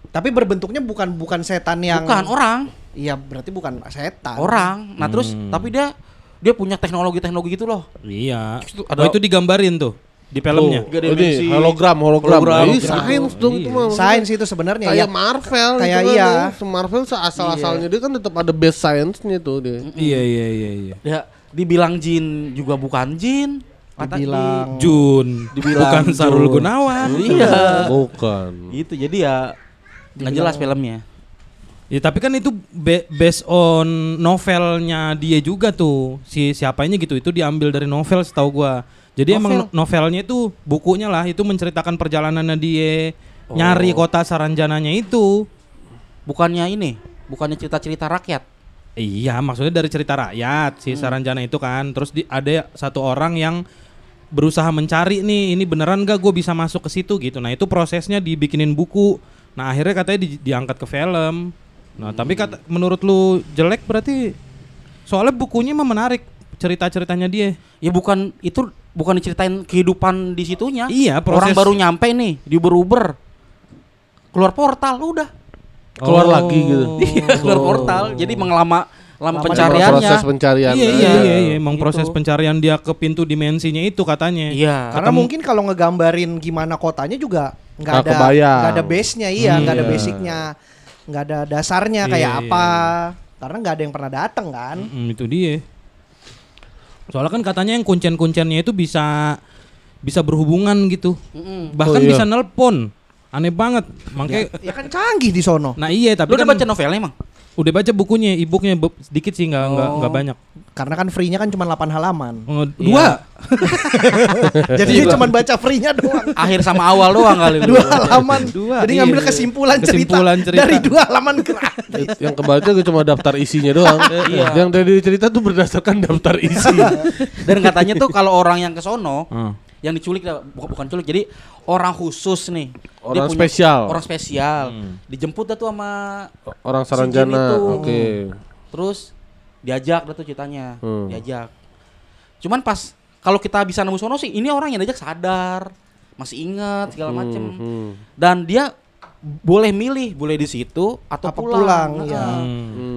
Tapi berbentuknya bukan bukan setan yang Bukan orang, Iya, berarti bukan setan. orang. Nah, terus Hmm. tapi dia dia punya teknologi-teknologi gitu loh. Iya. Terus itu Ada oh, itu digambarin tuh di filmnya. Ini dimensi. hologram, hologram. Hologram. Ini Hologram. sains dong itu Iya. mah. Sains itu sebenarnya kayak ya. Marvel Kayak gitu kan, iya. ya. Marvel seasal-asalnya dia kan tetap ada base science-nya tuh dia. Iya iya iya iya. Ya, dibilang jin juga bukan jin. Dibilang Jun. Dibilang bukan Sarul. Gunawan. Iya. Bukan. Gitu. Jadi ya nggak jelas filmnya. Ya tapi kan itu be- based on novelnya dia juga tuh si siapanya gitu itu diambil dari novel setahu gua. Jadi emang Novel? no- novelnya itu bukunya lah itu menceritakan perjalanannya dia nyari kota Saranjananya itu. Bukannya ini, bukannya cerita-cerita rakyat. Iya, maksudnya dari cerita rakyat si Saranjana itu kan. Terus di, ada satu orang yang berusaha mencari nih, ini beneran gak gue bisa masuk ke situ gitu. Nah itu prosesnya dibikinin buku. Nah akhirnya katanya di- diangkat ke film. Nah tapi kata menurut lu jelek berarti soalnya bukunya mah menarik cerita-ceritanya dia. Ya bukan itu bukan diceritain kehidupan di situnya. Iya, Orang proses- baru nyampe nih di Uber-Uber. Keluar portal udah. Keluar Oh. lagi gitu. Iya, keluar portal. Jadi mengelama lama Lama pencariannya. Proses pencarian. Iya iya iya, iya. emang Gitu. proses pencarian dia ke pintu dimensinya itu katanya. Iya. Karena mungkin kalau ngegambarin gimana kotanya juga nggak ada nggak ada base-nya iya, nggak ada Iya. basicnya, nggak ada dasarnya Iya, kayak iya, apa. Karena nggak ada yang pernah datang kan. Mm, itu dia. Soalnya kan katanya yang kuncen-kuncennya itu bisa bisa berhubungan gitu. Mm-mm. Bahkan Oh, iya. bisa nelpon. Aneh banget. Makanya Ya kan canggih di sono. Nah iya Lu tapi udah kan baca novelnya emang? Udah baca bukunya, e-booknya be- sedikit sih nggak nggak Oh. nggak banyak. Karena kan free-nya kan cuma 8 halaman. Oh, Iya. dua. Jadi dia cuma baca free-nya doang. Akhir sama awal doang kali. Dua halaman. Dua, Jadi iya, ngambil iya. kesimpulan, Kesimpulan cerita, cerita. dari dua halaman gratis. Yang kebaca gue cuma daftar isinya doang. Iya. Yang dari cerita tuh berdasarkan daftar isi. Dan katanya tuh kalau orang yang ke sono Hmm. Yang diculik dah, bukan, bukan culik jadi orang khusus nih Dia Orang spesial. orang spesial Hmm. dijemput dah tuh sama Orang Si Saranjana. itu. Oke. terus diajak dah tuh ceritanya Hmm. diajak cuman pas kalau kita bisa nemu sono sih ini orang yang diajak sadar masih ingat segala macem Hmm, hmm. dan dia boleh milih boleh di situ atau Apa pulang, pulang, Heeh. iya. Hmm.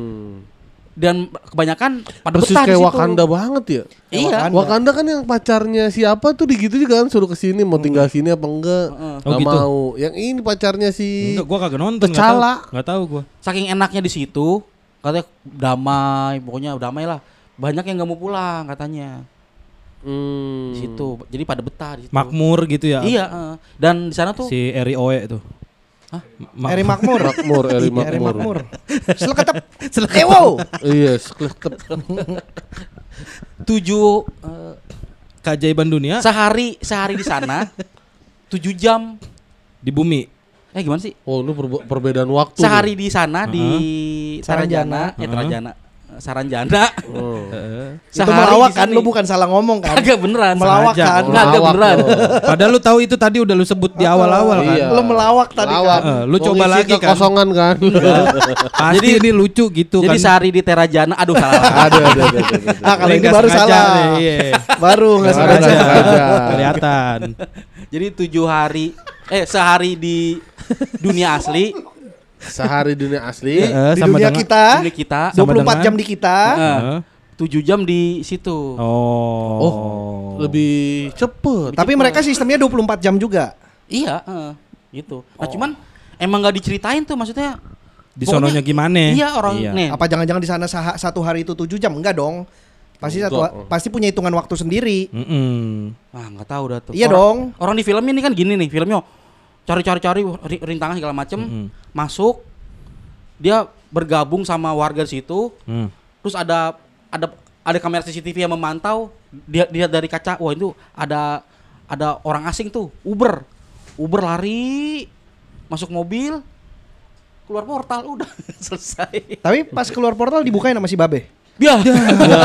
Dan kebanyakan pada Persis betah di kayak situ Wakanda banget ya. iya Wakanda. Wakanda kan yang pacarnya siapa tuh digitu juga kan suruh ke sini mau tinggal sini apa enggak. Heeh. Oh, Nggak gitu. mau. Yang ini pacarnya si Enggak, gua kagak nonton. nggak T'Challa. tahu. Nggak tahu gua. saking enaknya di situ katanya damai pokoknya damai lah banyak yang nggak mau pulang katanya Hmm. di situ jadi pada betah di situ Makmur gitu ya. iya dan di sana tuh Si Eri Oe tuh. Hah? Eri Makmur. Makmur, Eri Eri Makmur. Makmur. Seleketep. Ewo. Iya, sekelekep. tujuh eh, keajaiban dunia sehari sehari di sana tujuh jam di bumi. eh gimana sih Oh, ini perbe- perbedaan waktu. sehari di sana di Saranjana. Saranjana eh Saranjana Saranjana nih. Oh. Itu Sehari melawak kan lu bukan salah ngomong kan. Kagak beneran Melawak Sengaja. kan. Oh, beneran. Padahal lu tahu itu tadi udah lu sebut di awal-awal kan. Iya. Lu melawak tadi Lawak. kan. Eh, lu Mau coba lagi kan. kekosongan kan. Pasti Jadi- ini lucu gitu jadi kan. sehari di Terajana aduh salah ada, ada, ada, ada, ada. Ah kalau ini baru salah. nih, Iya. Baru nggak Nggak ada, sengaja. nggak sengaja. Kelihatan. jadi tujuh hari eh sehari di dunia asli Sehari dunia asli. Eh, Di sama dunia dengan- kita dunia kita 24 Sama dengan- jam di kita. eh, Heeh. tujuh jam di situ Oh. Oh, lebih cepet. Tapi mereka sistemnya 24 jam juga. iya eh, gitu nah cuman emang nggak diceritain tuh maksudnya di pokoknya- sononya gimana? iya orang Iya. nih Apa jangan-jangan di sana satu hari itu 7 jam? Enggak dong. Pasti satu pasti punya hitungan waktu sendiri. Mm-mm. ah nggak tahu dah tuh Iya orang, dong. orang di film ini kan gini nih filmnya cari-cari cari ri- rintangan segala macem Mm-mm. masuk dia bergabung sama warga di situ Hmm. terus ada ada ada kamera CCTV yang memantau dia dia dari kaca wah itu ada ada orang asing tuh Uber Uber lari masuk mobil keluar portal udah selesai Tapi pas keluar portal dibukain sama si Babe. ya Ya.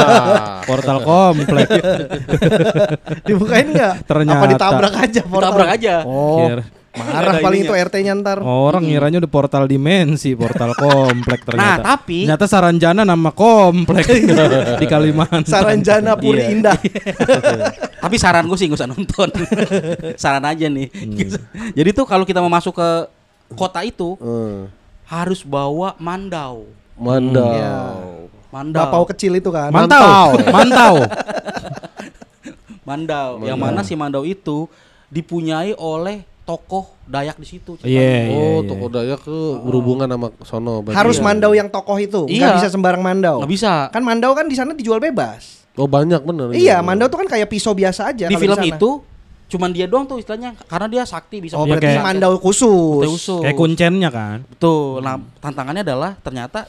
Portal komplek. Dibukain enggak? Ternyata. Apa ditabrak aja portal? tabrak aja Oh. Kira- Marah paling ininya. itu RT-nya ntar. Orang ngiranya udah portal dimensi, portal komplek ternyata. Nah, tapi- ternyata Saranjana nama komplek di Kalimantan. Saranjana Puri Iya. Indah. tapi saran gue sih gak usah nonton saran aja nih jadi tuh kalau kita mau masuk ke kota itu Eh, harus bawa mandau Mandau. Iya. mandau Bapau kecil itu kan. Mantau, mantau. mandau yang mana si mandau itu dipunyai oleh tokoh Dayak di situ Iya, iya, Oh, iya. toko Dayak tuh berhubungan sama sono. Harus Iya. mandau yang tokoh itu. Nggak Iya. bisa sembarang mandau. nggak bisa Kan mandau kan di sana dijual bebas. Oh, banyak bener. Iya, mandau tuh kan kayak pisau biasa aja di film sana. itu cuman dia doang tuh istilahnya karena dia sakti bisa Oh, Iya, berarti kayak- mandau khusus. khusus Kayak kuncennya kan. Betul. Nah, tantangannya adalah ternyata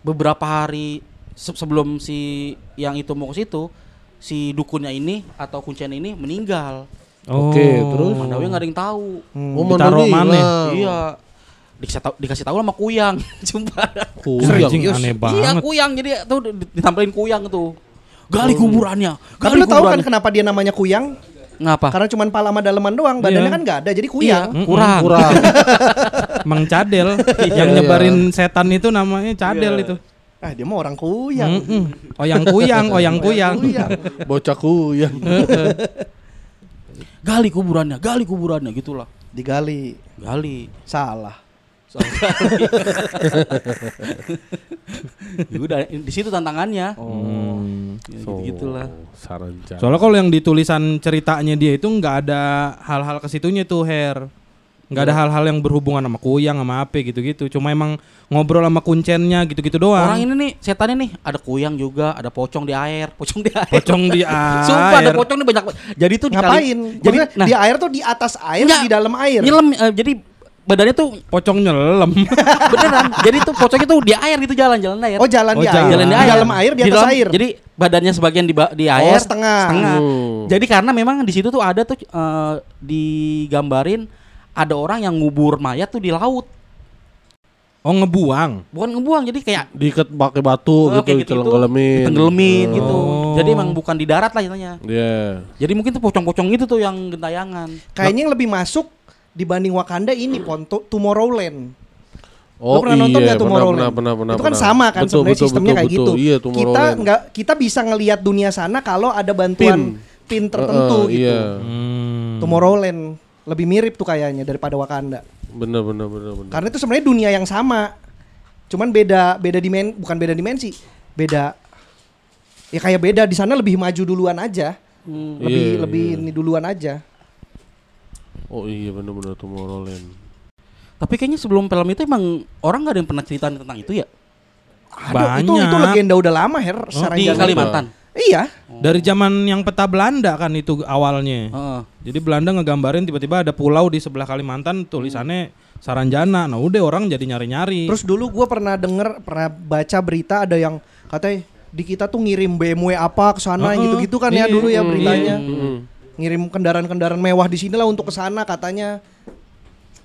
beberapa hari se- sebelum si yang itu mau ke situ, si dukunnya ini atau kuncian ini meninggal. Oke, terus Mandawi nggak ada yang tahu. Oh, Ditaruh Mandawi mana? Iya. Dikasih tahu dikasih tahu sama kuyang. Sumpah. Kuyang. Aneh Iya banget. kuyang jadi tuh ditampilin kuyang tuh. Gali kuburannya. Tapi Gali lu tahu kan kuburannya. kenapa dia namanya kuyang? Ngapa? Karena cuma pala sama daleman doang, badannya Iya. kan nggak ada, jadi Iya, kuyang. kurang. Kurang. Mang Cadel Iya, yang nyebarin setan itu namanya Cadel itu. Ah, dia mah orang kuyang. Mm-mm. Oyang kuyang, oyang kuyang. Bocah kuyang. Gali kuburannya, gali kuburannya gitulah. Digali. Gali. Salah. Ya udah di situ tantangannya. Hmm. Ya, gitu-gitulah. Saranjana. Soalnya kalau yang di tulisan ceritanya dia itu nggak ada hal-hal ke situnya tuh Her. Nggak ada hal-hal yang berhubungan sama kuyang sama apa gitu-gitu. Cuma emang ngobrol sama kuncennya gitu-gitu doang. Orang ini nih setannya nih ada kuyang juga, ada pocong di air, pocong di air. pocong di air. Sumpah ada pocong nih banyak. banget. Jadi tuh dikali- Ngapain? Jadi Maksudnya nah, di air tuh di atas air, Enggak. di dalam air. nyelam eh, jadi badannya tuh Pocong nyelam. beneran. jadi tuh pocongnya tuh di air gitu jalan jalan air. Oh, jalan Oh, di jalan. air. jalan di air. dalam air, di atas dalam- air. Jadi badannya sebagian di di air, setengah. Hmm. Jadi karena memang di situ tuh ada tuh eh, digambarin ada orang yang ngubur mayat tuh di laut. Oh ngebuang. Bukan ngebuang, jadi kayak Diikat pakai batu eh, gitu, gitu, dicelenggelemin. tenggelamin gitu. Oh. Jadi emang bukan di darat lah istilahnya. Iya. Jadi mungkin tuh pocong-pocong itu tuh yang gentayangan. Kayaknya yang lebih masuk dibanding Wakanda ini pon to- Tomorrowland. Oh Lu pernah nonton iya, nggak Tomorrowland? pernah, pernah, pernah, itu kan pernah. sama kan Betul, sebenarnya betul, sistemnya betul, kayak betul. gitu. Iya, kita nggak kita bisa ngelihat dunia sana kalau ada bantuan pin, tertentu Heeh, gitu. Iya. Hmm. Tomorrowland lebih mirip tuh kayaknya daripada Wakanda. Bener, bener, bener, bener. Karena itu sebenarnya dunia yang sama. Cuman beda beda dimen bukan beda dimensi. Beda ya kayak beda di sana lebih maju duluan aja. Lebih Iya, lebih iya. ini duluan aja. Oh iya bener-bener Tomorrowland. Tapi kayaknya sebelum film itu emang orang nggak ada yang pernah cerita tentang itu ya Aduh, itu Banyak. itu legenda udah lama Her secara di Kalimantan. Iya. Dari zaman yang peta Belanda kan itu awalnya. Heeh. Jadi Belanda ngegambarin tiba-tiba ada pulau di sebelah Kalimantan tulisannya Saranjana. Nah udah orang jadi nyari-nyari. Terus dulu gua pernah denger, pernah baca berita ada yang katanya di kita tuh ngirim BMW apa ke sana Heeh. gitu-gitu kan ya Iya. dulu ya Hmm, beritanya. Mm-mm. Ngirim kendaraan-kendaraan mewah di sini lah untuk ke sana katanya.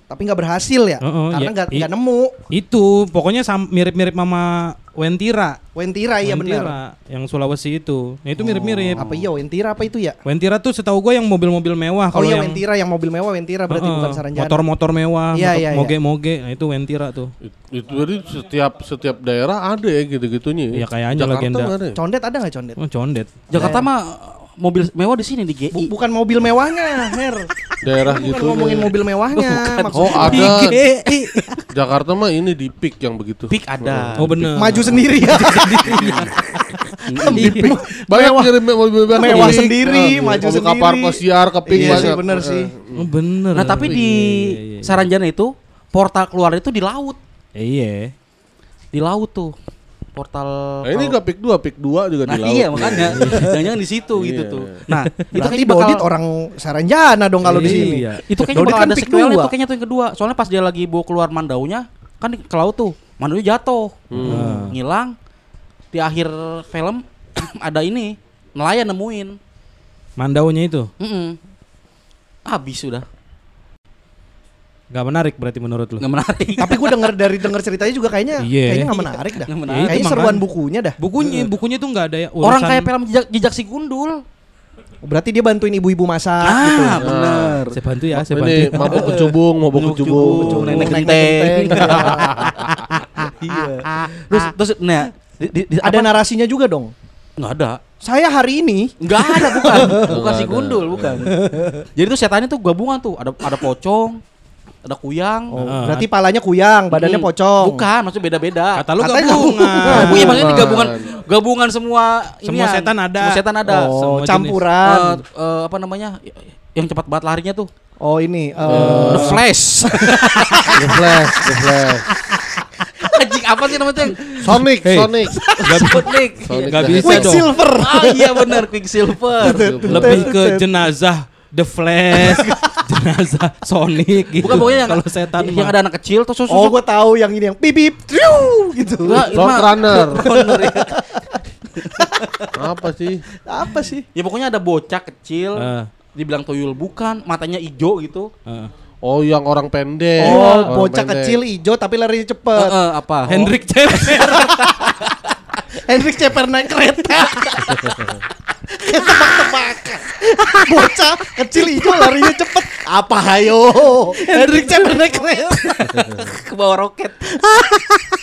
Tapi nggak berhasil ya, Heeh, karena ya, nggak i- nggak nemu. itu pokoknya sam- mirip-mirip sama Wentira. Wentira iya benar. Yang Sulawesi itu. Nah, itu mirip-mirip. Apa iya Wentira apa itu ya? Wentira tuh setahu gue yang mobil-mobil mewah. Oh Kalau iya yang Wentira yang mobil mewah Wentira berarti Heeh, bukan Saranjana. motor-motor mewah, Iya, motor- iya, iya. moge-moge. Nah itu Wentira tuh. It- Itu jadi setiap setiap daerah ada ya gitu-gitunya. Iya, kayaknya Jakarta legenda. ada ya? Condet ada nggak condet? Oh condet. Jakarta mah mobil mewah di sini di GI. Bu- bukan mobil mewahnya, Her. Daerah Bukan gitu. ngomongin mobil mewahnya, Oh maksudnya. ada. Jakarta mah ini di peak yang begitu. Pik ada. Oh bener. Maju sendiri ya. Banyak kirim mobil mewah. Mewah ke sendiri, Ah, maju mobil sendiri. kapal pesiar ke peak Iya sih, banyak. bener sih. Oh bener. Nah, tapi di Iya, iya, iya. Saranjana itu portal keluar itu di laut. Iya. Di laut tuh. Portal Nah, ini gak peak 2, peak 2 juga Nah, di laut. iya makanya jangan di situ gitu Iya. tuh. Nah, itu Berarti kayaknya bakal Dodit orang Saranjana dong kalau di sini. Iya. itu kayaknya Dodit bakal kan ada pick sequelnya dua. tuh kayaknya tuh yang kedua. Soalnya pas dia lagi bawa keluar mandaunya kan ke laut tuh. Mandaunya jatuh. Hmm. Ngilang. Di akhir film ada ini nelayan nemuin. Mandaunya itu Mm Habis sudah. Nggak menarik berarti menurut lu. Nggak menarik. Tapi gue denger dari denger ceritanya juga kayaknya Iya. kayaknya nggak menarik dah. Nggak menarik. Kayaknya Ya, itu seruan makanya. bukunya dah. Bukunya, bukunya tuh nggak ada ya Orang urusan- kayak film jejak, jejak si gundul. Berarti dia bantuin ibu-ibu masak gitu. Ah, bener. Saya bantu ya, saya bantu. Ini mabuk kecubung, mabuk Mabuk kecubung. kecubung, nenek Nenek genteng. genteng. Iya. Terus terus nah, di, di, di- Ada apa? narasinya juga dong. nggak ada. Saya hari ini Enggak ada bukan. bukan si gundul, bukan. Jadi tuh setannya tuh gabungan tuh, ada ada pocong, ada kuyang. Oh, Ah. berarti palanya kuyang, badannya Hmm. pocong. Bukan, maksudnya beda-beda. Kata lu Katanya gabungan. Iya maksudnya gabungan gabungan semua Semua inian. setan ada. Semua setan ada. Oh, semua jenis. campuran. Eh, eh, apa namanya? Yang cepat banget larinya tuh. Oh ini eh, The Flash. The Flash, The Flash. Anjing apa sih namanya? Sonic, Hey. Sonic. Sputnik. Sonic Nggak the bisa Hedgehog. dong. Quicksilver. Ah iya benar Quicksilver. Lebih ke jenazah The Flash, jenazah Sonic gitu. Bukan pokoknya yang kalau setan yang mah. ada anak kecil terus terus Oh, gue tahu yang ini yang pip pip triu, gitu. Enggak, mah- Runner. Runner, ya. Apa sih? Apa sih? Ya pokoknya ada bocah kecil Eh. dibilang tuyul bukan, matanya hijau gitu. Heeh. Oh, yang orang pendek. Oh, Orang bocah pendek. kecil hijau tapi larinya cepet. eh, apa? Hendrik Ceper. Hendrik Ceper naik kereta. Tebak-tebakan. Bocah kecil hijau larinya cepet. Apa hayo? Hendrik Ceper naik kereta. ke bawah roket.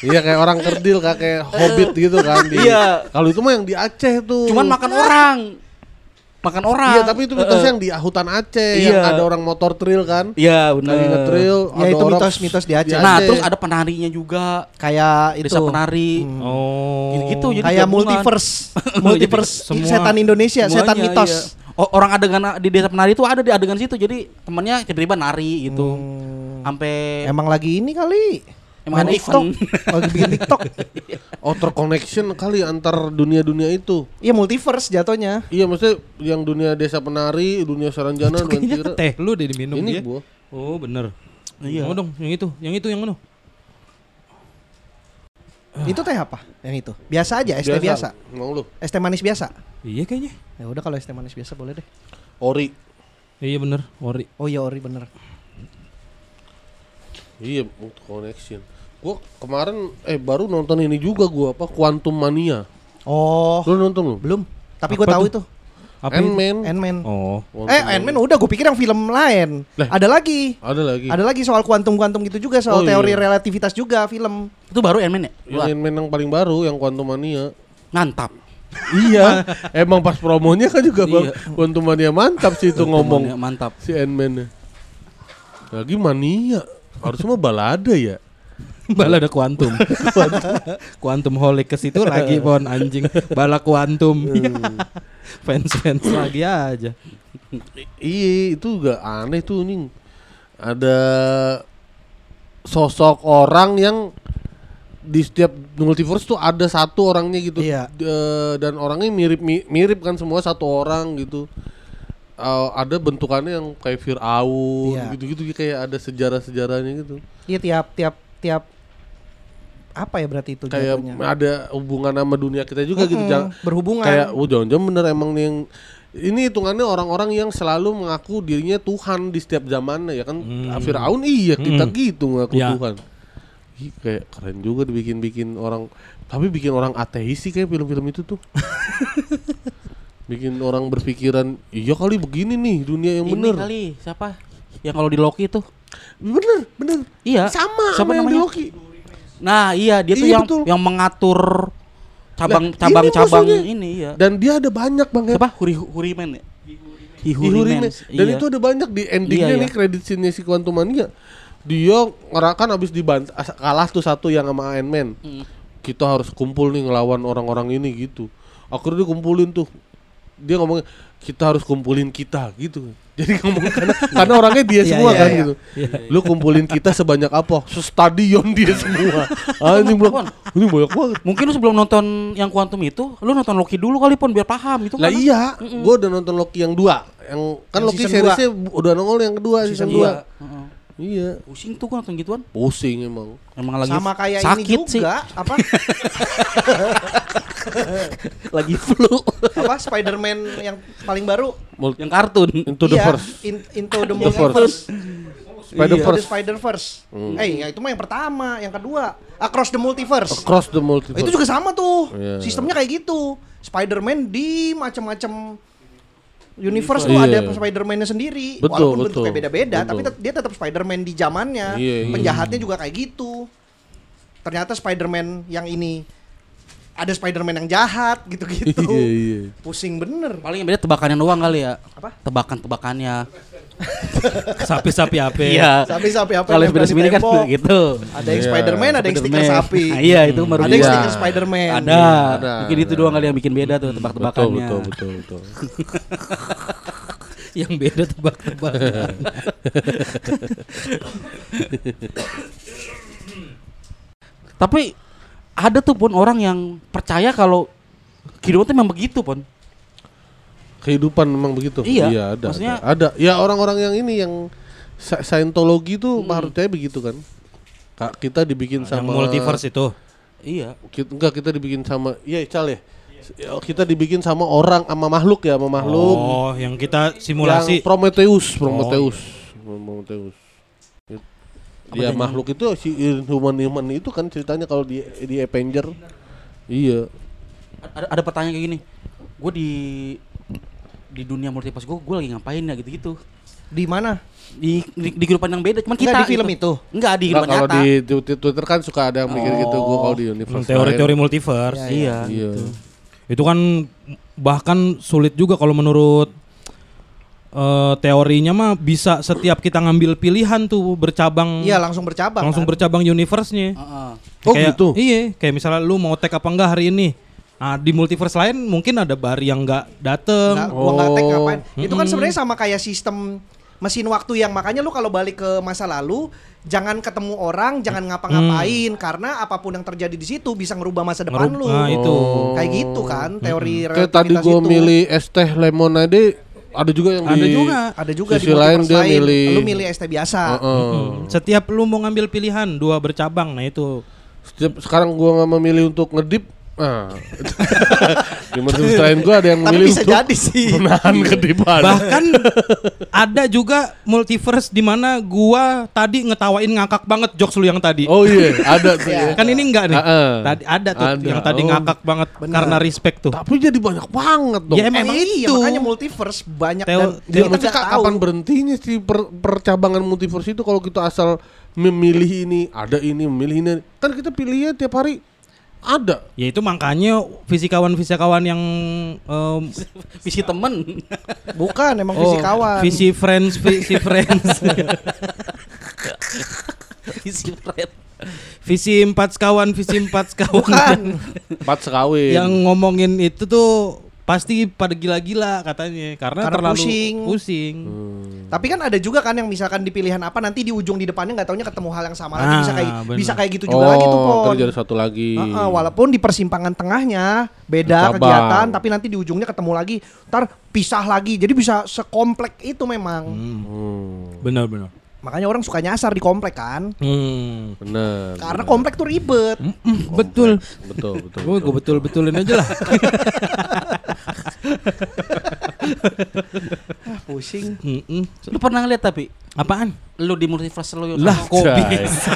Iya kayak orang kerdil kayak hobbit gitu kan. Di- Iya. Kalau itu mah yang di Aceh tuh. Cuman makan orang. Makan orang. Iya, tapi itu mitosnya yang di hutan Aceh yang Iya. ada orang motor trail kan. Iya, benar. Lagi nge-trail, Ya, ada itu mitos-mitos di Aceh. Nah, Aceh. terus ada penarinya juga. Kayak itu. Desa penari. Oh. Gitu-gitu jadi Kayak gabungan. multiverse. multiverse semua- setan Indonesia, setan Semuanya, mitos. iya. Oh, orang adegan di desa penari itu ada di adegan situ. Jadi temennya tiba-tiba nari gitu. Sampai Emang lagi ini kali. Emang ada Main TikTok. lagi bikin TikTok. Oh, terconnection kali antar dunia-dunia itu. Iya multiverse jatuhnya. Iya, maksudnya yang dunia desa penari, dunia saranjana, Kayaknya Dunia teh lu deh diminum Ini dia. gua. Oh, bener. Iya. Yang dong, yang itu, yang itu, yang mana? Itu teh apa? Yang itu. Biasa aja, es teh biasa. Mau lu? Es teh manis biasa. Iya kayaknya. Ya udah kalau es teh manis biasa boleh deh. Ori. Iya bener, Ori. Oh iya ori bener. Iya, connection. Gua kemarin eh baru nonton ini juga gua apa Quantum Mania. Oh, Lu nonton lu? belum. Tapi gue Apa tahu tuh? itu. Apa itu? Ant-Man. Ant-Man. Oh. Quantum Eh. Ant-Man udah gue pikir yang film lain. Lah. Ada lagi. Ada lagi. Ada lagi soal kuantum-kuantum gitu juga, Oh, soal teori iya. relativitas juga film. Itu baru Ant-Man ya? Yang Ant-Man yang paling baru yang Quantum Mania. Mantap. iya, emang pas promonya kan juga bang Iya. Quantum Mania mantap sih itu ngomong Mantap. si Ant-Man. Lagi mania, harusnya mah balada ya. Bala ada kuantum. kuantum holic ke situ lagi pon anjing. Bala kuantum. Fans-fans lagi aja. Iya, itu juga aneh tuh nih. Ada sosok orang yang di setiap multiverse tuh ada satu orangnya gitu. Iya. D- dan orangnya mirip mi- mirip kan semua satu orang gitu. Eh, ada bentukannya yang kayak Fir'aun Iya. gitu-gitu kayak ada sejarah-sejarahnya gitu. Iya tiap tiap tiap apa ya berarti itu Kayak jatuhnya? ada hubungan sama dunia kita juga gitu. Mm-mm, Jangan- berhubungan. Kayak oh jangan-jangan bener emang nih yang ini hitungannya orang-orang yang selalu mengaku dirinya Tuhan di setiap zamannya ya kan Firaun iya kita gitu mengaku Ya. Tuhan Ih, kayak keren juga dibikin-bikin orang tapi bikin orang ateis sih kayak film-film itu tuh bikin orang berpikiran iya kali begini nih dunia yang Ini bener kali siapa? Yang kalau di Loki tuh. bener bener Iya. sama sama yang di namanya? Loki Nah, iya dia tuh Iya, yang betul. yang mengatur cabang Lah, cabang ini cabang ini ya. dan dia ada banyak bang Siapa? Huri Huriman ya? Ihurime. Hihurime. Dan Iya. itu ada banyak di endingnya Iya, nih kredit scene si Quantum Mania. Dia ngerakan abis dibant kalah tuh satu yang sama Iron Man. Hmm. Kita harus kumpul nih ngelawan orang-orang ini gitu. Akhirnya dia kumpulin tuh. Dia ngomong kita harus kumpulin kita gitu. Jadi ngomong karena, karena orangnya dia Iya, semua iya, kan iya. gitu. Lu kumpulin kita sebanyak apa? Stadion dia semua. Anjing bilang, ini banyak banget. Mungkin lu sebelum nonton yang Quantum itu, lu nonton Loki dulu kali pun biar paham itu Lah kan. iya, gue udah nonton Loki yang dua, yang kan Yang Loki seriesnya udah nongol yang kedua season, Season. Iya, Pusing tuh kan nonton gituan. pusing emang. Emang lagi Sama kayak sakit ini sih. juga apa lagi flu. apa Spider-Man yang paling baru yang kartun. Into the Iya, first, in- into the The multiverse Spider Into the Verse, Spider-Verse eh ya itu mah yang pertama yang kedua Across the Multiverse Across the Multiverse. itu juga sama tuh Iya. sistemnya kayak gitu Spider-Man di macam-macam universe tuh Iya. ada Spider-Man-nya sendiri Betul, walaupun betul. bentuknya beda-beda tapi tet- dia tetap Spider-Man di zamannya Iya, iya. penjahatnya juga kayak gitu ternyata Spider-Man yang ini ada Spider-Man yang jahat gitu-gitu Iya, iya. pusing bener Paling yang beda tebakannya doang kali ya. Apa? Tebakan-tebakannya. Sapi-sapi apa? Iya. sapi-sapi apa Kalau di sini kan gitu. ada yang Iya. Spider-Man ada yang stiker Spiderman. sapi Nah, iya itu baru ada yang stiker Spider-Man Ada. Ada, Mungkin itu doang kali yang bikin beda tuh Betul, tebak-tebakannya. betul, betul, betul. Yang beda tebak-tebakan. Tapi ada tuh pun orang yang percaya kalau kehidupan tuh memang begitu pun. Kehidupan memang begitu. Iya, ada. maksudnya- ada. ada. Ya orang-orang yang ini yang Scientology tuh harusnya begitu kan. Kak, kita dibikin Yang sama multiverse itu. Iya. Kita, enggak kita dibikin sama iya Ical ya. Ya, kita dibikin sama orang sama makhluk ya, sama makhluk. Oh, yang kita simulasi. Yang Prometheus, Prometheus. Prometheus. Dia makhluk itu si human human itu kan ceritanya kalau di di Avenger. Iya. Ada, ada pertanyaan kayak gini. Gue di di dunia multiverse gue gue lagi ngapain ya gitu-gitu. Di mana? Di, di di kehidupan yang beda cuman Nggak kita di film gitu. itu? Enggak di Nggak, kehidupan kalau nyata. di Twitter Twitter kan suka ada yang mikir gitu gua kalau di universe. Teori-teori lain. multiverse. Iya. Iya. Itu kan bahkan sulit juga kalau menurut eh, teorinya mah bisa setiap kita ngambil pilihan tuh bercabang Iya langsung bercabang. langsung kan? bercabang universe-nya. Heeh. Oh, Kayak- gitu? Iya, kayak misalnya lu mau tag apa enggak hari ini. Nah, di multiverse lain mungkin ada Bari yang enggak dateng. Nggak, gua nggak tag Oh. ngapain. Itu kan sebenarnya sama kayak sistem mesin waktu yang makanya lu kalau balik ke masa lalu jangan ketemu orang, jangan ngapa-ngapain karena apa pun yang terjadi di situ bisa ngerubah masa depan Ngerub- lu. Nah, itu. Kayak gitu kan teori Kayak tadi gua itu. milih es teh lemonade ada juga yang Ada di juga. ada juga sisi di lain dia lain. milih Lu milih ST biasa. Heeh. Hmm. Setiap lu mau ngambil pilihan dua bercabang, nah itu. Setiap sekarang gua nggak memilih untuk ngedip Nah, di multiverse lain gua ada yang Tapi memilih bisa untuk jadi sih. menahan kedipan. Bahkan ada juga multiverse di mana gua tadi ngetawain ngakak banget jokes lu yang tadi. Oh iya, ada tuh ya. Kan ini enggak nih. Tadi ada tuh Ada. yang tadi Oh. ngakak banget karena respect tuh. Tapi jadi banyak banget dong. Ya, emang Emang iya itu. makanya multiverse banyak Teo- dan Dia kita maksudnya nggak kapan tahu. berhentinya sih per- percabangan multiverse itu kalau kita asal memilih ini, ada ini, memilih ini. Kan kita pilihnya tiap hari ada. Ya itu makanya fisikawan-fisikawan yang em, Visi temen. Bukan emang oh, fisikawan. visi friends, visi friends, Visi friend. visi empat sekawan, visi empat sekawan. Bukan. Empat sekawin. yang ngomongin itu tuh pasti pada gila-gila katanya karena, Karena terlalu pusing. pusing. Tapi kan ada juga kan yang misalkan di pilihan apa nanti di ujung di depannya nggak taunya ketemu hal yang sama lagi bisa Ah, kayak benar. bisa kayak gitu juga lagi tuh Oh, pon. terjadi satu lagi. Heeh, walaupun di persimpangan tengahnya beda Bercabang. kegiatan tapi nanti di ujungnya ketemu lagi ntar pisah lagi jadi bisa sekomplek itu memang Hmm, Benar benar. Makanya orang suka nyasar di komplek kan Hmm. benar. karena komplek tuh ribet betul. betul, betul. Gue gue betul betulin aja lah. ah, pusing Mm-mm. Lu pernah ngeliat tapi Apaan? lu di multiverse lu Lah, sama- kopi.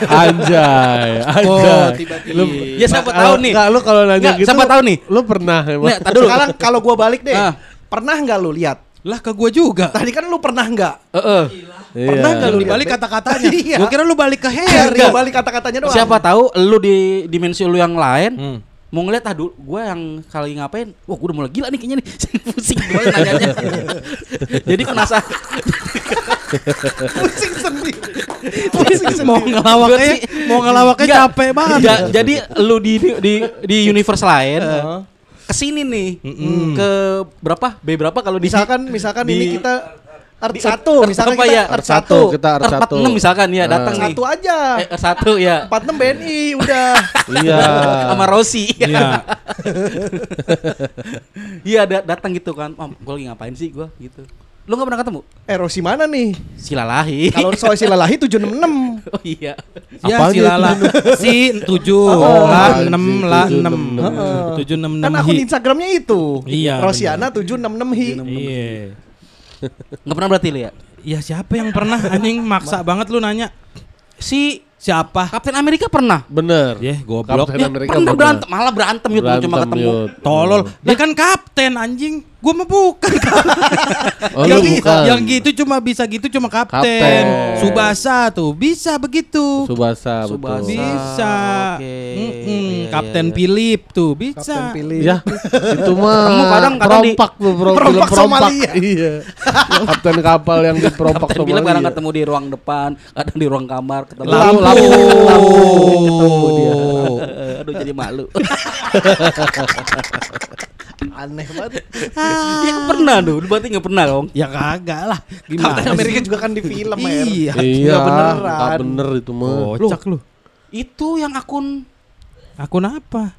Anjay, anjay. Oh, tiba-tiba. Lu- Ya, siapa tahu nih. nggak, lu kalau nanya gitu. siapa tahu nih. Lu pernah emang. Dulu. sekarang kalau gua balik deh Ah. pernah nggak lu lihat Lah ke gue juga. tadi kan lu pernah nggak Heeh. Pernah nggak Yang lu dibalik lihat? kata-katanya. Iya. Gue kira lu balik ke Iya, Harry. dia balik kata-katanya doang Siapa tahu lu di dimensi lu yang lain Hmm. mau ngeliat ah dulu gue yang kali ngapain wah gue udah mulai gila nih kayaknya nih pusing gimana nanyanya jadi penasaran pusing sendiri pusing sendiri mau ngelawaknya, mau ngelawaknya Enggak. capek banget. Ja- jadi lu di di di universe lain ke sini nih ke berapa B berapa kalau di misalkan misalkan di- ini kita Di satu misalkan apa kita ya? Earth satu. satu, kita Earth satu. 46 misalkan ya datang nih. Satu aja. Eh, satu ya 46 BNI udah. Iya. sama Rossi. Iya. iya da- datang gitu kan. Oh, gue lagi ngapain sih gue gitu. Lu nggak pernah ketemu? Eh Rosi mana nih? Silalahi. Kalau soal silalahi 766 oh iya. Ya Apaan si dia lala si tujuh. Oh, lah anjing, enam lah tujuh, enam enam, enam. tujuh enam kan enam akun. Instagramnya itu. Iya, Rosiana 766 hi. Iya. Nggak pernah berarti lu ya Ya siapa yang pernah anjing maksa banget lu nanya si siapa? Kapten Amerika pernah Ah. Bener. Ya goblok. Kapten Ya, Amerika pernah bener. berantem malah berantem yuk bukan cuma Berantem, ketemu. Tolol. Dia kan kapten anjing. Gua mah bukan. Oh, yang, bukan. yang gitu cuma bisa gitu cuma kapten. Kapten. Subasa tuh bisa begitu. Subasa, Subasa. betul. Bisa. Oke. Mm-mm. Iya, iya, Kapten iya. Philip tuh bisa. Kapten pilih Ya, itu mah kadang- kadang di- perompak tuh, bro. Perompak Film perompak. Somalia. Iya. Kapten kapal yang di perompak Kapten bilang kadang ketemu di ruang depan, kadang di ruang kamar, ketemu Lampu. lampu, lampu, ketemu dia. Oh. Aduh jadi malu. aneh banget Iya pernah tuh, berarti nggak pernah dong. Ya kagak lah. Gimana? Kapten Amerika juga kan di film. Iya. Iya, Nggak beneran. bener itu mah. Kocak lu. Itu yang akun Akun apa?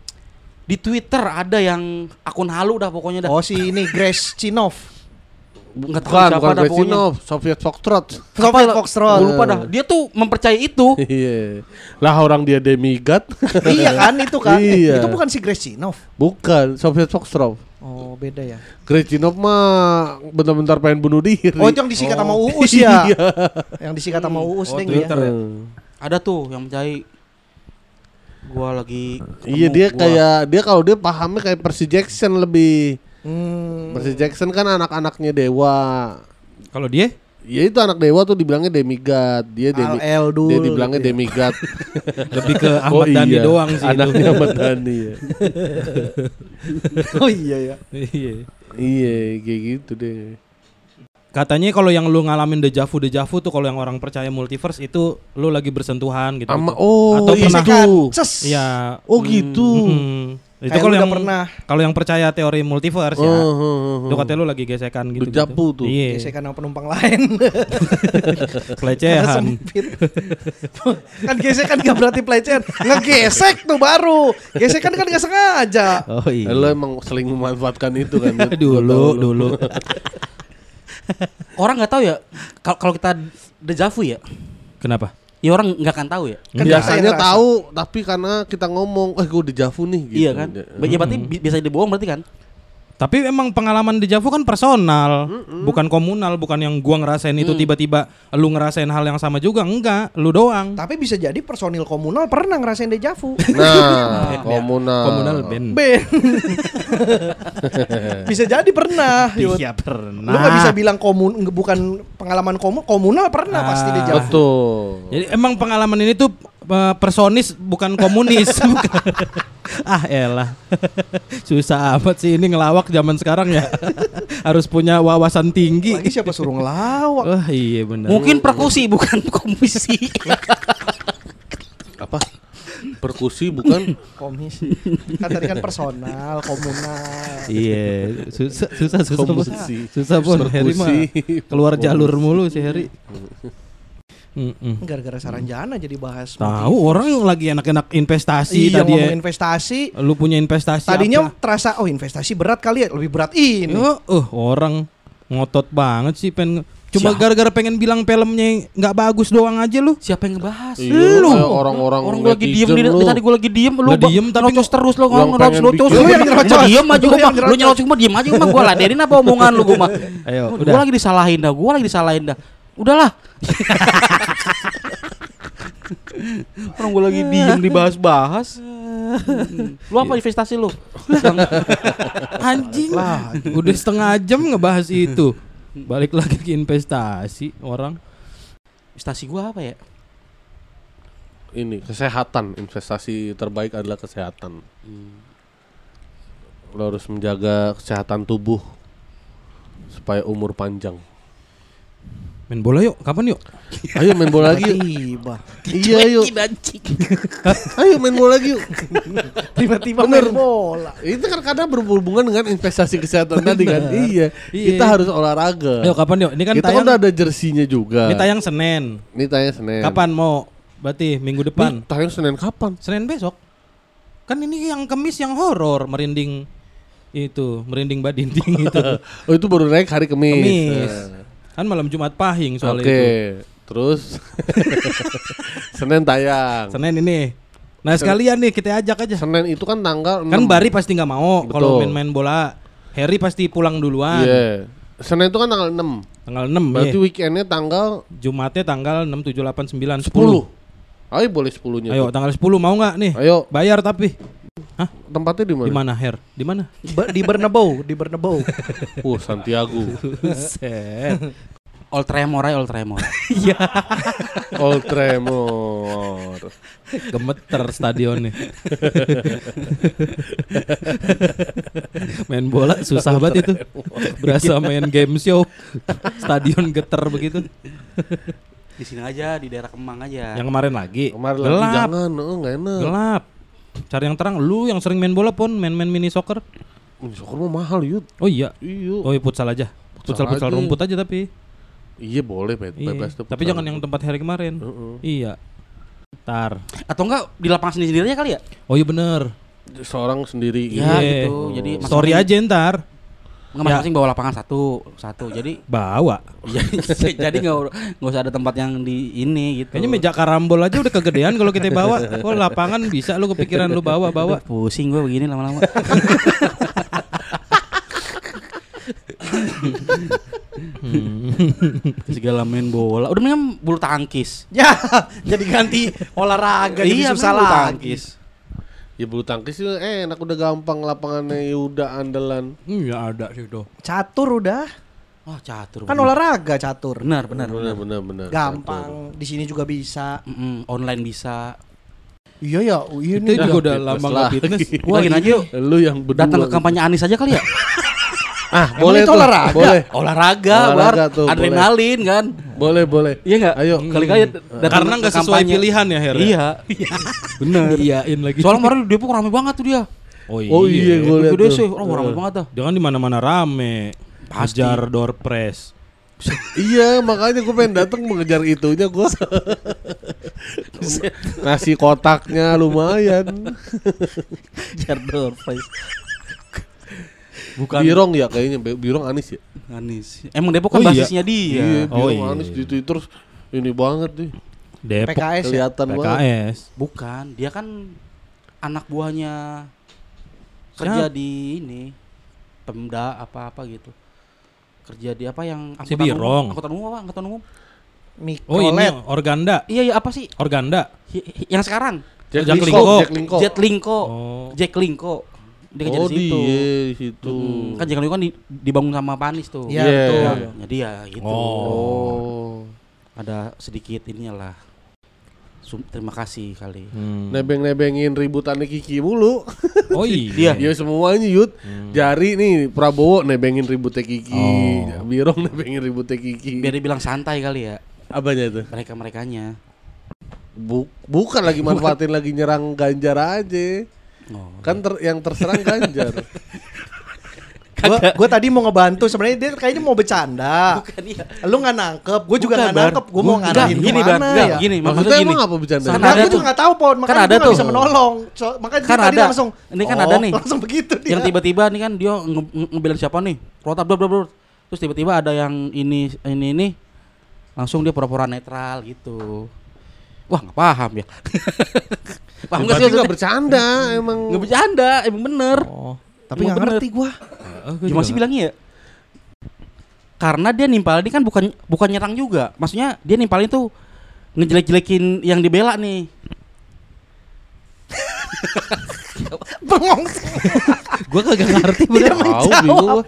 di Twitter ada yang akun halu dah pokoknya dah. Oh si ini Grace Chinov Nggak tahu Bukan, siapa bukan dah pokoknya. Soviet Foxtrot. Soviet Foxtrot. Gua lupa dah. Dia tuh mempercayai itu. Iya. Lah orang dia demigod. iya kan itu kan. Eh, Iya. itu bukan si Gresinov. Bukan, Soviet Foxtrot. Oh, beda ya. Grejinov mah bentar-bentar pengen bunuh diri. Oh, itu yang disikat sama Uus ya. Iya. yang disikat sama Uus Oh, deng ya. Twitter ya. Hmm. Ada tuh yang percayai. Gua lagi Iya dia gua- kayak dia kalau dia pahamnya kayak Percy Jackson lebih. Hmm. Percy Jackson kan anak-anaknya dewa. Kalau dia Ya itu anak dewa tuh dibilangnya demigod. Dia demi Al Eldul dia dibilangnya gitu ya. demigod. lebih ke Ahmad Dhani doang sih itu. Oh Anaknya Ahmad Dhani ya. oh iya ya. Iya. iya, kayak gitu deh. Katanya kalau yang lu ngalamin dejavu dejavu tuh kalau yang orang percaya multiverse itu lu lagi bersentuhan gitu. Ama gitu. oh Atau itu. pernah-. Ses. Iya. Oh gitu. Mm-mm. Itu kalau lu yang udah pernah. kalau yang percaya teori multiverse Oh, ya. oh, oh, Itu katanya lu lagi gesekan gitu. Dejavu tuh. Iya. Gesekan sama penumpang lain. Pelecehan. Sempit. kan gesekan gak berarti pelecehan. Ngegesek tuh baru. Gesekan kan gak sengaja. Oh iya. Lo emang seling memanfaatkan itu kan. Dulu lu. dulu. Orang nggak tahu ya kal- kalau kita dejavu ya. Kenapa? Ya orang nggak akan tahu ya. Kan Biasanya kita yang tahu, tapi karena kita ngomong, eh gue dejavu nih gitu. Iya kan? Ya berarti bi- bisa dibohong berarti kan? Tapi emang pengalaman dejavu kan personal, bukan komunal, bukan yang gua ngerasain itu tiba-tiba lu ngerasain hal yang sama juga, enggak, lu doang. Tapi bisa jadi personil komunal pernah ngerasain dejavu. Nah, komunal. Komunal band. Ben. bisa jadi pernah. Iya pernah. Lu gak bisa bilang komun bukan pengalaman komu komunal pernah pasti Ah. dejavu. Betul. Jadi emang pengalaman ini tuh eh, personis bukan komunis. Bukan. ah elah. Susah amat sih ini ngelawak zaman sekarang ya. Harus punya wawasan tinggi. Lagi siapa suruh ngelawak? Wah iya benar. Mungkin perkusi bukan komisi. Apa? Perkusi bukan? Komisi. Kan tadi kan personal, komunal. Iya, susah susah susah. Komisi. Susah pun Harry mah Perkusi. keluar jalur mulu si Harry. Mm-mm. Gara-gara Saranjana jadi bahas. Tahu orang lagi enak-enak investasi Iya tadi ngomong ya. investasi. Lu punya investasi Tadinya apa? terasa oh investasi berat kali ya, lebih berat ini. Oh, uh, orang ngotot banget sih pengen cuma Siapa? gara-gara pengen bilang filmnya nggak bagus doang aja lu. Siapa yang ngebahas? Iya, Lu. orang-orang Orang gua lagi diem di lu. tadi gua lagi diem lu diem tapi nyerocos terus lu Yang ngomong nyerocos pengen nyerocos. bikin- Lu yang nyerocos. Gua diem aja Lu gua yang mah. Lu nyerocos. mah diem aja gua mah gua ladenin apa omongan lu gua mah. Ayo, Gua udah. lagi disalahin dah, gua lagi disalahin dah. Udahlah. Orang gua lagi diem dibahas-bahas. Lu apa investasi lu? Anjing. Udah setengah jam ngebahas itu. Balik lagi ke investasi orang. Investasi gua apa ya? Ini kesehatan, investasi terbaik adalah kesehatan. Lo harus menjaga kesehatan tubuh supaya umur panjang. Main bola yuk, kapan yuk? Ayo main bola lagi yuk. Tiba. Iya yuk. Ayo main bola lagi yuk. Tiba-tiba main bola. Itu kan karena berhubungan dengan investasi kesehatan tadi kan. Iya. Iya. Kita harus olahraga. Ayo kapan yuk? Ini kan Kita kan tayang. udah ada jersinya juga. Ini tayang Senin. Ini tayang Senin. Kapan mau? Berarti minggu depan. Nih, tayang Senin kapan? Senin besok. Kan ini yang kemis yang horor, merinding itu, merinding badinding itu. Oh itu baru naik hari Kamis. Kemis. Kan malam Jumat Pahing soal Oke. itu. Terus Senin tayang. Senin ini. Nah sekalian nih kita ajak aja. Senin itu kan tanggal Kan 6. Bari pasti nggak mau kalau main-main bola. Harry pasti pulang duluan. Iya. Senin itu kan tanggal 6. Tanggal 6 Berarti ya. weekendnya tanggal Jumatnya tanggal 6 7 8 9 10. 10. Ayo boleh 10-nya. Ayo tuh. tanggal 10 mau nggak nih? Ayo, Bayar tapi. Hah? tempatnya di Di mana? mana Her? Di mana? Di Bernabeu, di Bernabeu. Oh, Santiago. Buset. Old Tremor aja Old Tremor. Old Tremor. Gemeter stadionnya. main bola susah banget itu. Berasa main game show. Stadion geter begitu. Di sini aja di daerah Kemang aja. Yang kemarin lagi. Kemarin lagi jangan, oh enggak enak. Gelap. Cari yang terang. Lu yang sering main bola pun main-main mini soccer. Ini soccer mah mahal, Yud. Oh iya. Iya. Oh iya futsal aja. Futsal futsal rumput aja tapi. Iya boleh, Pet. Iya. Bebas tuh Tapi jangan yang tempat hari kemarin. Heeh. Iya. Tar. Atau enggak di lapangan sendiri sendiri aja kali ya? Oh iya bener. Seorang sendiri. Iya Iya. gitu. Jadi Story masing-masing- aja ntar. Nggak masing-masing bawa lapangan satu, satu. Jadi Bawa. ya, jadi nggak nggak usah ada tempat yang di ini gitu. Kayaknya meja karambol aja udah kegedean kalau kita bawa. Kok lapangan bisa lu kepikiran lu bawa bawa. Pusing gue begini lama-lama. Segala main bola. Udah mendingan bulu tangkis. Ya, jadi ganti olahraga jadi iya, susah bulu lagi. tangkis. Ya bulu tangkis itu enak udah gampang lapangannya udah andalan. Iya ada sih tuh. Catur udah. Wah, catur. Kan bener. olahraga catur. Benar, benar, Benar benar. benar benar. Gampang. Di sini juga bisa. Mm-mm, online bisa. Iya ya, iya Itu nih. juga udah lama nggak lagi. fitness. Wah, gini aja yuk. Lu yang berdua. Datang ke kampanye Anis aja kali ya? Ah, Emang boleh itu tuh. olahraga? Boleh. Olahraga, Olahraga Bar. tuh, boleh. adrenalin kan. Boleh, boleh. Iya enggak? Ayo. kali kali datang Karena ke nggak sesuai kampanye. pilihan ya akhirnya. Iya. Bener. Iyain lagi. Soalnya kemarin di Depok rame banget tuh dia. Oh iya. Oh iya, gue lihat Gede sih, oh rame banget dah. Dia kan di mana-mana rame. Pasti. Hajar door press. Iya, makanya gue pengen datang mengejar itunya gue. Nasi kotaknya lumayan. Jardor face. Bukan Birong ya kayaknya, Birong Anis ya. Anis. Emang Depok kan Oh iya. basisnya dia. Iya, Oh Birong iya. Anis di Twitter ini banget nih. Depok PKS ya. Kelihatan banget. PKS. Bukan, dia kan anak buahnya kerja di ini Pemda apa-apa gitu. Kerja di apa yang Si Birong. umum? Angkutan umum apa? Angkutan umum? Oh ini Mikrolet. Organda. Iya, iya apa sih? Organda. Hi- hi- Yang sekarang Jack Jack Linko, Linko. Jack Linko. Jet Linko. Oh. Jack Linko. Dia kerja oh, di situ. dia di situ. Hmm, Kan Linko kan di- dibangun sama Panis tuh. Iya, Iya. betul. Jadi ya gitu. Oh. Ada sedikit ininya lah. Sum- terima kasih kali. Hmm. Nebeng-nebengin ributannya Kiki mulu. Oh iya. Ya semuanya Yud. Jari nih Prabowo nebengin ributnya Kiki. Oh. Birong nebengin ributnya Kiki. Biar dibilang santai kali ya Apanya itu? mereka-merekanya. Bu- bukan lagi manfaatin lagi nyerang Ganjar aja. Oh. Kan ter- yang terserang Ganjar. Gua tadi mau ngebantu sebenarnya dia kayaknya mau bercanda. Bukan iya. Lu nggak nangkep, gue juga nggak nangkep. Gue mau ngarahin gini, Bar. ya. gini, Maksudnya gini. emang apa bercanda? Kan Nah, ada gue juga nggak tahu pon, makanya ada gue nggak tuh. bisa menolong. So, makanya Kan tadi ada. langsung. Ini kan oh, ada nih. Langsung begitu dia. Yang tiba-tiba nih kan dia nge- nge- ngebelain siapa nih? Protap bla bla bla. Terus tiba-tiba ada yang ini ini ini langsung dia pura-pura netral gitu. Wah, nggak paham ya. paham nggak sih nggak bercanda emang. Nggak bercanda, emang bener. Oh, tapi Emang nggak bener. ngerti gue. Gimana sih bilangnya ya? Karena dia nimpal ini kan bukan bukan nyerang juga. Maksudnya dia nimpalin tuh ngejelek-jelekin yang dibela nih. Bengong. Gua kagak ngerti Dia bener. Tahu bingung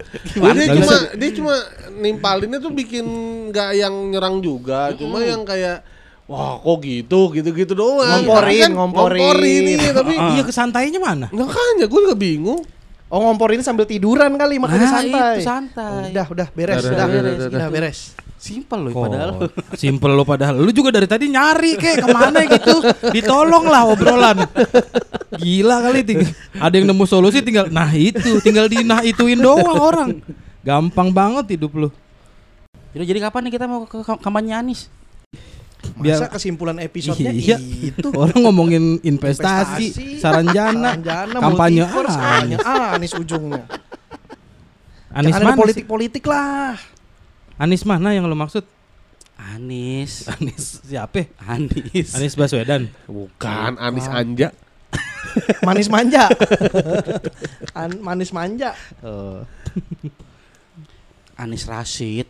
dia cuma dia cuma nimpalinnya tuh bikin nggak yang nyerang juga, cuma yang kayak wah kok gitu gitu-gitu doang. Ngomporin, Kan ngomporin. ngomporin iya, tapi Ah. Iya kesantainya mana? makanya gue juga bingung. Oh ngomporin sambil tiduran kali makanya Nah, santai. itu santai. Udah, udah beres, Udah, udah, udah, beres, udah, udah, udah. beres. Simpel loh Oh, padahal. Simple lo padahal. Lu juga dari tadi nyari kek ke mana gitu. Ditolong lah obrolan. Gila kali ting- Ada yang nemu solusi tinggal nah itu, tinggal di nah ituin doang orang. Gampang banget hidup lu. Jadi, jadi kapan nih kita mau ke kam- kampanye Anis? Biar- Masa kesimpulan episodenya Iya. itu. Orang ngomongin investasi, Investasi, saranjana, Saranjana, kampanye Anies. kampanye Anies ujungnya. Anies ada mana? politik-politik lah. sih? Anies mana yang lu maksud? Anis. Anies siapa? Anis. Anies Baswedan. Bukan Anis Anja. Manis manja. An- manis manja. Anis Rashid.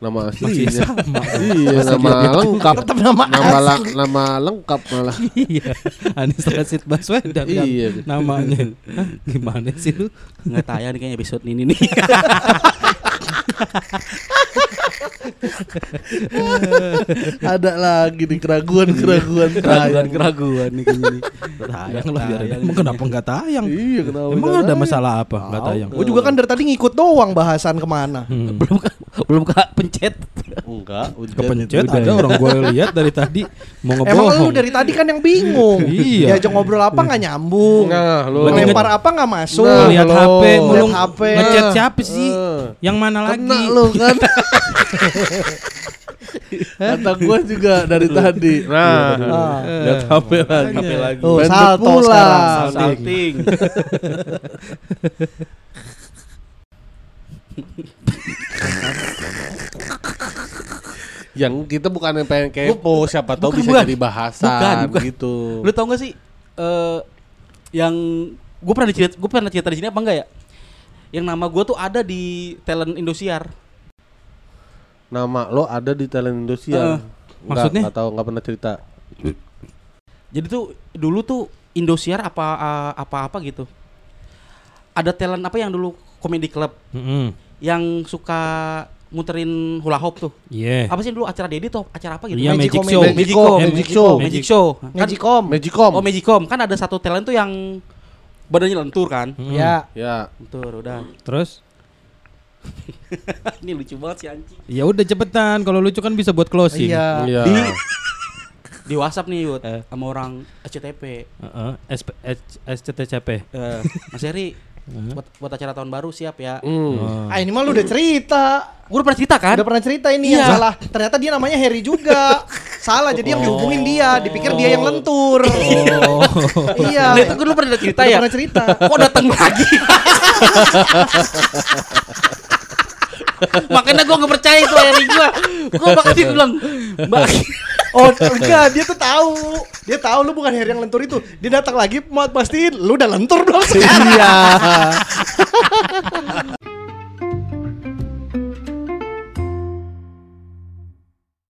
Nama Masih aslinya. sama. Iya, nama lengkap. Tetap nama Nama nama lengkap malah. Iya, Anies Rashid Baswedan kan Iya. namanya. Hah, Gimana sih lu? Nggak tayang kayaknya episode ini nih. Ada lagi nih keraguan-keraguan. Keraguan-keraguan nih kayaknya nih. Tayang lah biar tayang Emang kenapa enggak tayang? Iya, kenapa? Emang nggak ada masalah apa enggak tayang? Gue juga kan dari tadi ngikut doang bahasan ke mana. Hmm. belum belum ke pencet. Enggak, udah. Kepencet Udah. ada orang gue lihat dari tadi mau Emang ngebohong. lu dari tadi kan yang bingung. Iya. Diajak ngobrol apa nggak nyambung. Nah, lu. Lempar apa nggak masuk. Nah, lihat. HP mulu Lihat HP. ngechat siapa sih? Eh. Yang mana lagi? Kena lu kan. Kata gue juga dari nah. tadi. Iya, nah, ah. nggak ah. lagi. Tape lagi. Oh, salto pula. sekarang. Salting. yang kita bukan yang pengen kepo, siapa tahu bisa jadi bahasan gitu. Lu tau gak sih uh, yang gue pernah cerita gue pernah cerita di sini apa enggak ya? Yang nama gue tuh ada di talent Indosiar. Nama lo ada di talent Indosiar. Heeh. Nggak- Maksudnya? nggak tahu nggak pernah cerita. Jadi tuh dulu tuh Indosiar apa eh, apa-apa gitu. Ada talent apa yang dulu komedi club Mm-mm. yang suka muterin hula hoop tuh. Iya. Apa sih dulu acara Dedi tuh acara apa gitu? Iya, Magic Magic Comedy. Show. Magic Show. Magic Show. Magic Show. Kan- Magicom. Magicom. Oh Magicom kan ada satu talent tuh yang badannya lentur kan? Mm-mm. Ya. Ya. Lentur udah. Terus? Ini lucu banget sih anjing. Ya udah cepetan. Kalau lucu kan bisa buat closing. Iya. Iya. Di di WhatsApp nih Yud sama orang SCTP. Heeh. SP H- SCTCP. Eh, Mas Heri buat, buat acara tahun baru siap ya. Hmm. Oh. Ah ini mah lu udah cerita. Gue udah pernah cerita kan? Udah pernah cerita ini yang Iya. salah. Ternyata dia namanya Harry juga. salah jadi yang dihubungin dia, dipikir dia yang lentur. Oh. iya. Nah, itu gue lu pernah cerita Udah ya. pernah cerita. Kok datang lagi? Makanya gue gak percaya itu Heri gue. Gue bakal bilang, Mbak. Oh enggak, dia tuh tahu. Dia tahu lu bukan Harry yang lentur itu. Dia datang lagi mau pastiin lu udah lentur dong. Iya.